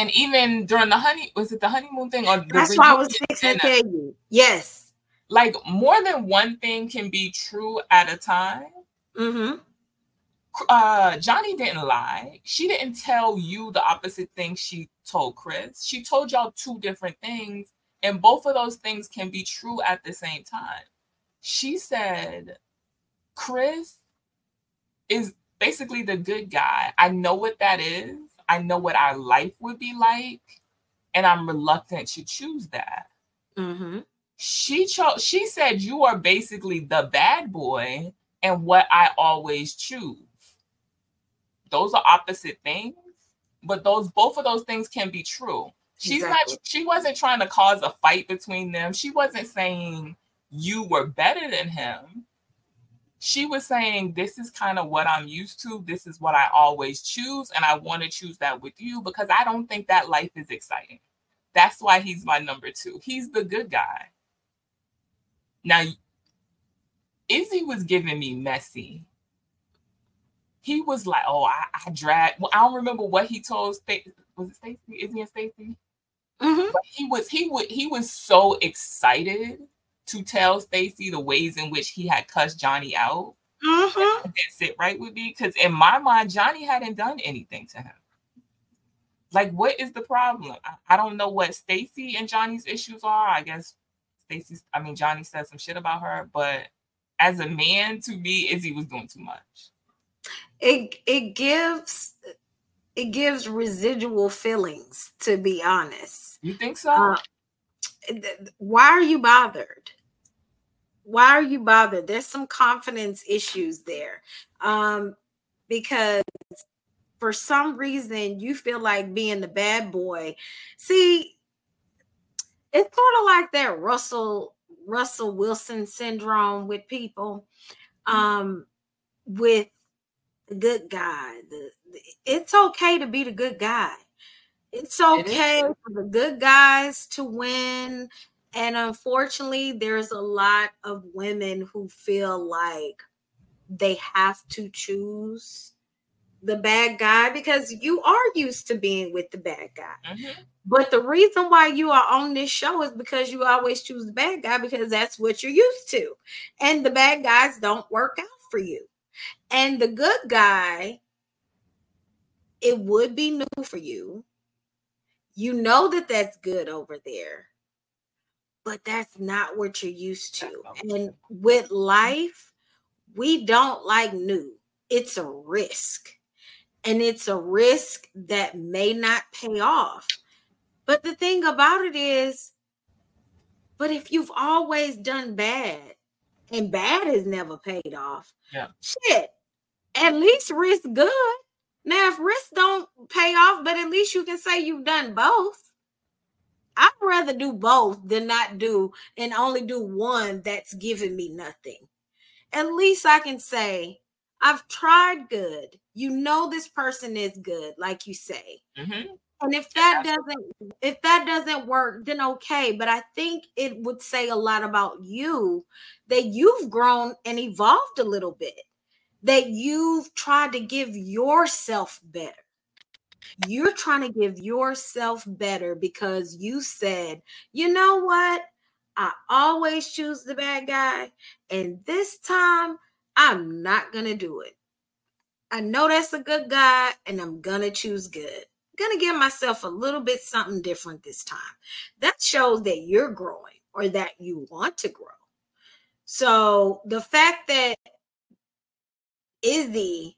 S2: and even during the honey, was it the honeymoon thing or
S1: that's why I was fixing to tell you. Yes,
S2: like more than one thing can be true at a time. Mm-hmm. Uh, Johnny didn't lie. She didn't tell you the opposite thing she told Chris. She told y'all two different things, and both of those things can be true at the same time. She said, Chris is basically the good guy. I know what that is. I know what our life would be like, and I'm reluctant to choose that. Mm-hmm. She chose. She said, "You are basically the bad boy, and what I always choose." Those are opposite things, but those both of those things can be true. She's exactly. not. She wasn't trying to cause a fight between them. She wasn't saying you were better than him she was saying, This is kind of what I'm used to. This is what I always choose. And I want to choose that with you because I don't think that life is exciting. That's why he's my number two. He's the good guy. Now, Izzy was giving me messy. He was like, Oh, I, I dragged. Well, I don't remember what he told Stacy. Was it Stacy? Izzy and Stacy? Mm-hmm. He was he would he was so excited to tell Stacy the ways in which he had cussed Johnny out. Mm-hmm. Didn't sit right with me because in my mind, Johnny hadn't done anything to him. Like, what is the problem? I, I don't know what Stacy and Johnny's issues are. I guess Stacy's, I mean, Johnny said some shit about her, but as a man, to me, Izzy was doing too much.
S1: It it gives it gives residual feelings, to be honest.
S2: You think so? Uh,
S1: why are you bothered? Why are you bothered? There's some confidence issues there. Um, because for some reason you feel like being the bad boy. See, it's sort of like that Russell Russell Wilson syndrome with people. Um, with the good guy. The, the, it's okay to be the good guy. It's okay it for the good guys to win. And unfortunately, there's a lot of women who feel like they have to choose the bad guy because you are used to being with the bad guy. Mm-hmm. But the reason why you are on this show is because you always choose the bad guy because that's what you're used to. And the bad guys don't work out for you. And the good guy, it would be new for you. You know that that's good over there, but that's not what you're used to. And with life, we don't like new, it's a risk and it's a risk that may not pay off. But the thing about it is, but if you've always done bad and bad has never paid off,
S2: yeah.
S1: shit, at least risk good. Now, if risk don't pay off, but at least you can say you've done both. I'd rather do both than not do and only do one that's giving me nothing. At least I can say, I've tried good. You know this person is good, like you say. Mm-hmm. And if that doesn't if that doesn't work, then okay. But I think it would say a lot about you that you've grown and evolved a little bit. That you've tried to give yourself better. You're trying to give yourself better because you said, you know what? I always choose the bad guy. And this time I'm not going to do it. I know that's a good guy and I'm going to choose good. Going to give myself a little bit something different this time. That shows that you're growing or that you want to grow. So the fact that Izzy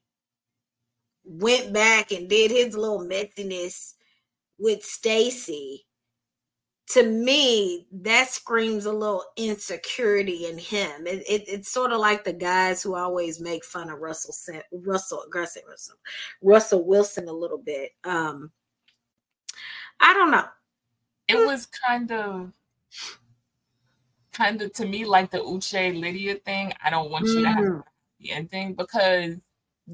S1: went back and did his little messiness with Stacy to me, that screams a little insecurity in him. It, it, it's sort of like the guys who always make fun of Russell Russell Russell Russell Wilson a little bit. Um, I don't know.
S2: It was kind of kind of to me like the Uche Lydia thing. I don't want you mm. to have mm. the ending because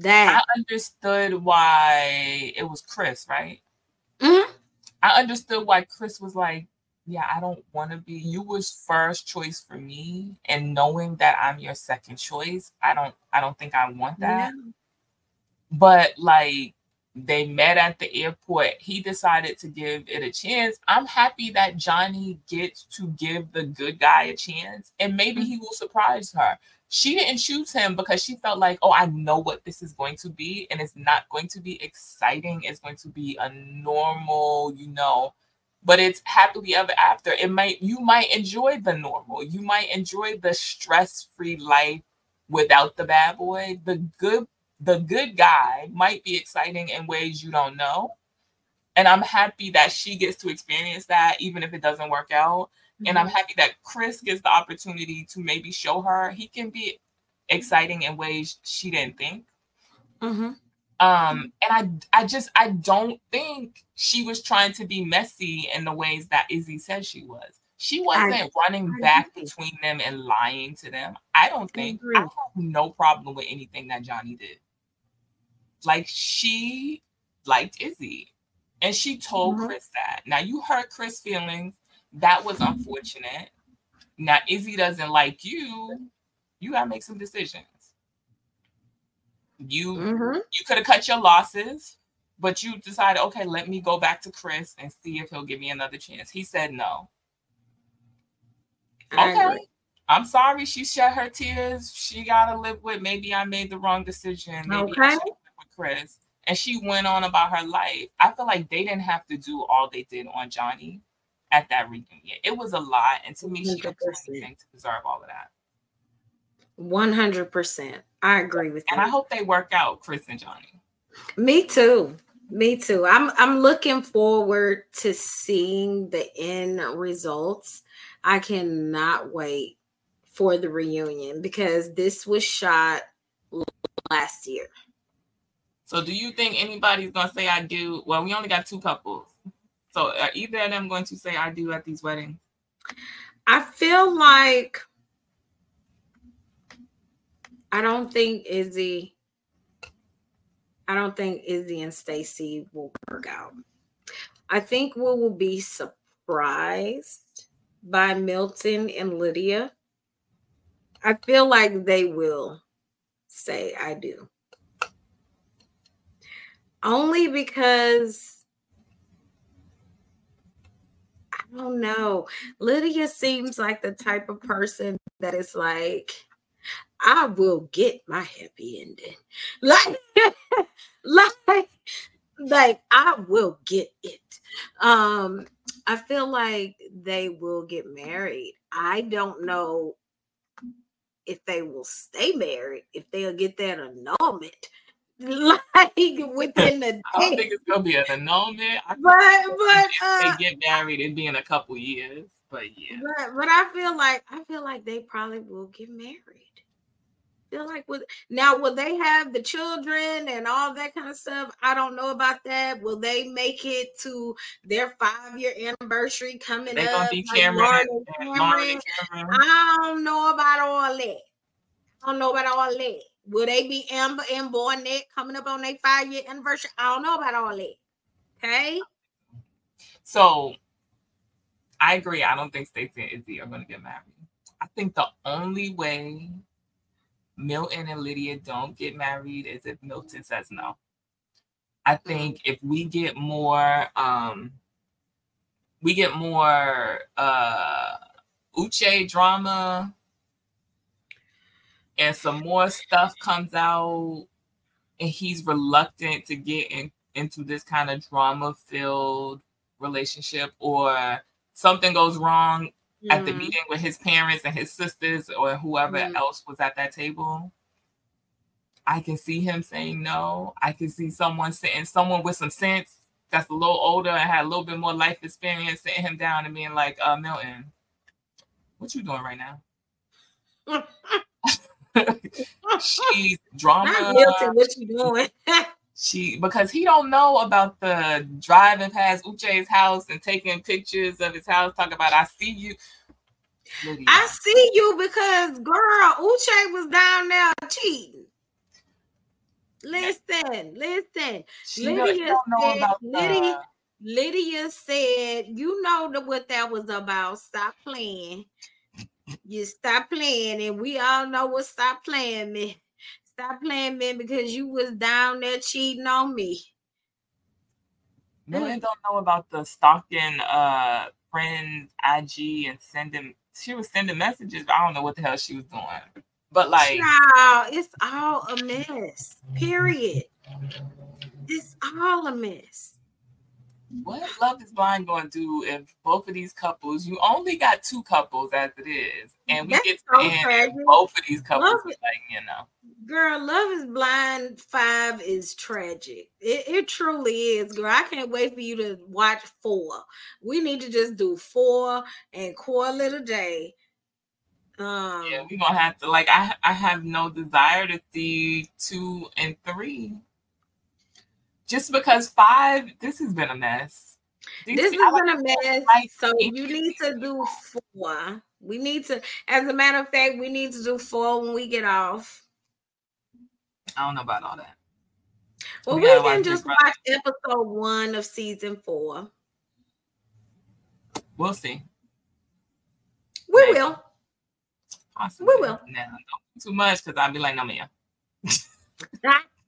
S2: that I understood why it was Chris, right? Mm-hmm. I understood why Chris was like, yeah, I don't want to be. You was first choice for me, and knowing that I'm your second choice, I don't. I don't think I want that. But like they met at the airport, he decided to give it a chance. I'm happy that Johnie gets to give the good guy a chance, and maybe he will surprise her. She didn't choose him because she felt like, oh, I know what this is going to be, and it's not going to be exciting. It's going to be a normal, you know but it's happily ever after. It might you might enjoy the normal. You might enjoy the stress-free life without the bad boy. The good the good guy might be exciting in ways you don't know. And I'm happy that she gets to experience that even if it doesn't work out. And I'm mm-hmm. happy that Chris gets the opportunity to maybe show her he can be exciting in ways she didn't think. Mm-hmm. Um, and I I just I don't think she was trying to be messy in the ways that Izzy said she was. She wasn't I, running I back agree. between them and lying to them. I don't think I, I have no problem with anything that Johnie did. Like she liked Izzy. And she told mm-hmm. Chris that. Now you hurt Chris' feelings. That was unfortunate. Now Izzy doesn't like you. You gotta make some decisions. You mm-hmm. you could have cut your losses, but you decided, okay, let me go back to Chris and see if he'll give me another chance. He said no. I okay. Agree. I'm sorry she shed her tears. She gotta live with maybe I made the wrong decision. Maybe okay. I should live with Chris. And she went on about her life. I feel like they didn't have to do all they did on Johnie at that reunion. It was a lot. And to me, 100%. she didn't anything to deserve all of that.
S1: 100%. I agree with
S2: and you. And I hope they work out, Chris and Johnie.
S1: Me too. Me too. I'm I'm looking forward to seeing the end results. I cannot wait for the reunion because this was shot last year.
S2: So do you think anybody's gonna say I do? Well, we only got two couples. So are either of them going to say I do at these weddings?
S1: I feel like I don't think Izzy I don't think Izzy and Stacy will work out. I think we will be surprised by Milton and Lydia. I feel like they will say I do. Only because I don't know. Lydia seems like the type of person that is like, I will get my happy ending. Like, like, like I will get it. Um, I feel like they will get married. I don't know if they will stay married, if they'll get that annulment. Like within the day.
S2: I don't think it's gonna be an annulment.
S1: I but but
S2: uh, they get married, it'd be in a couple years. But yeah.
S1: But but I feel like I feel like they probably will get married feel like with now will they have the children and all that kind of stuff? I don't know about that. Will they make it to their five year anniversary coming they up? Gonna be like Cameron, Cameron. Cameron. I don't know about all that. I don't know about all that. Will they be Amber and Barnett coming up on their five year anniversary? I don't know about all that. Okay.
S2: So I agree. I don't think Stacy and Izzy are going to get married. I think the only way Milton and Lydia don't get married is if Milton says no. I think if we get more um we get more uh Uche drama and some more stuff comes out and he's reluctant to get in, into this kind of drama filled relationship or something goes wrong mm. at the mm-hmm. meeting with his parents and his sisters or whoever mm. else was at that table. I can see him saying no. I can see someone saying someone with some sense that's a little older and had a little bit more life experience sitting him down and being like, uh, Milton, what you doing right now? She's drama. Not Milton, what you doing? she because he don't know about the driving past Uche's house and taking pictures of his house, talking about I see you.
S1: Lydia. I see you because girl, Uche was down there cheating. Listen, listen. She Lydia said, Lydia, Lydia said, you know what that was about. Stop playing. You stop playing, and we all know what stop playing meant. Stop playing, man, because you was down there cheating on me.
S2: No, I don't know about the stalking uh friend IG and sending she was sending messages, I don't know what the hell she was doing. But like
S1: Child, it's all a mess. Period. It's all a mess
S2: what Love is Blind going to do if both of these couples, you only got two couples as it is, and we That's get to end both of these couples, like, you know.
S1: Girl, Love is Blind 5 is tragic. It, it truly is, girl. I can't wait for you to watch four. We need to just do four and call it a day.
S2: Um, yeah, we're gonna have to like I I have no desire to see two and three just because five, this has been a mess.
S1: These this has been a mess. So you need to do four. We need to, as a matter of fact, we need to do four when we get off.
S2: I don't know about all that.
S1: Well, we, we can just watch episode one of season four.
S2: We'll see.
S1: We Maybe. will. Possibly. We will.
S2: No, too much because I'll be like, no, man.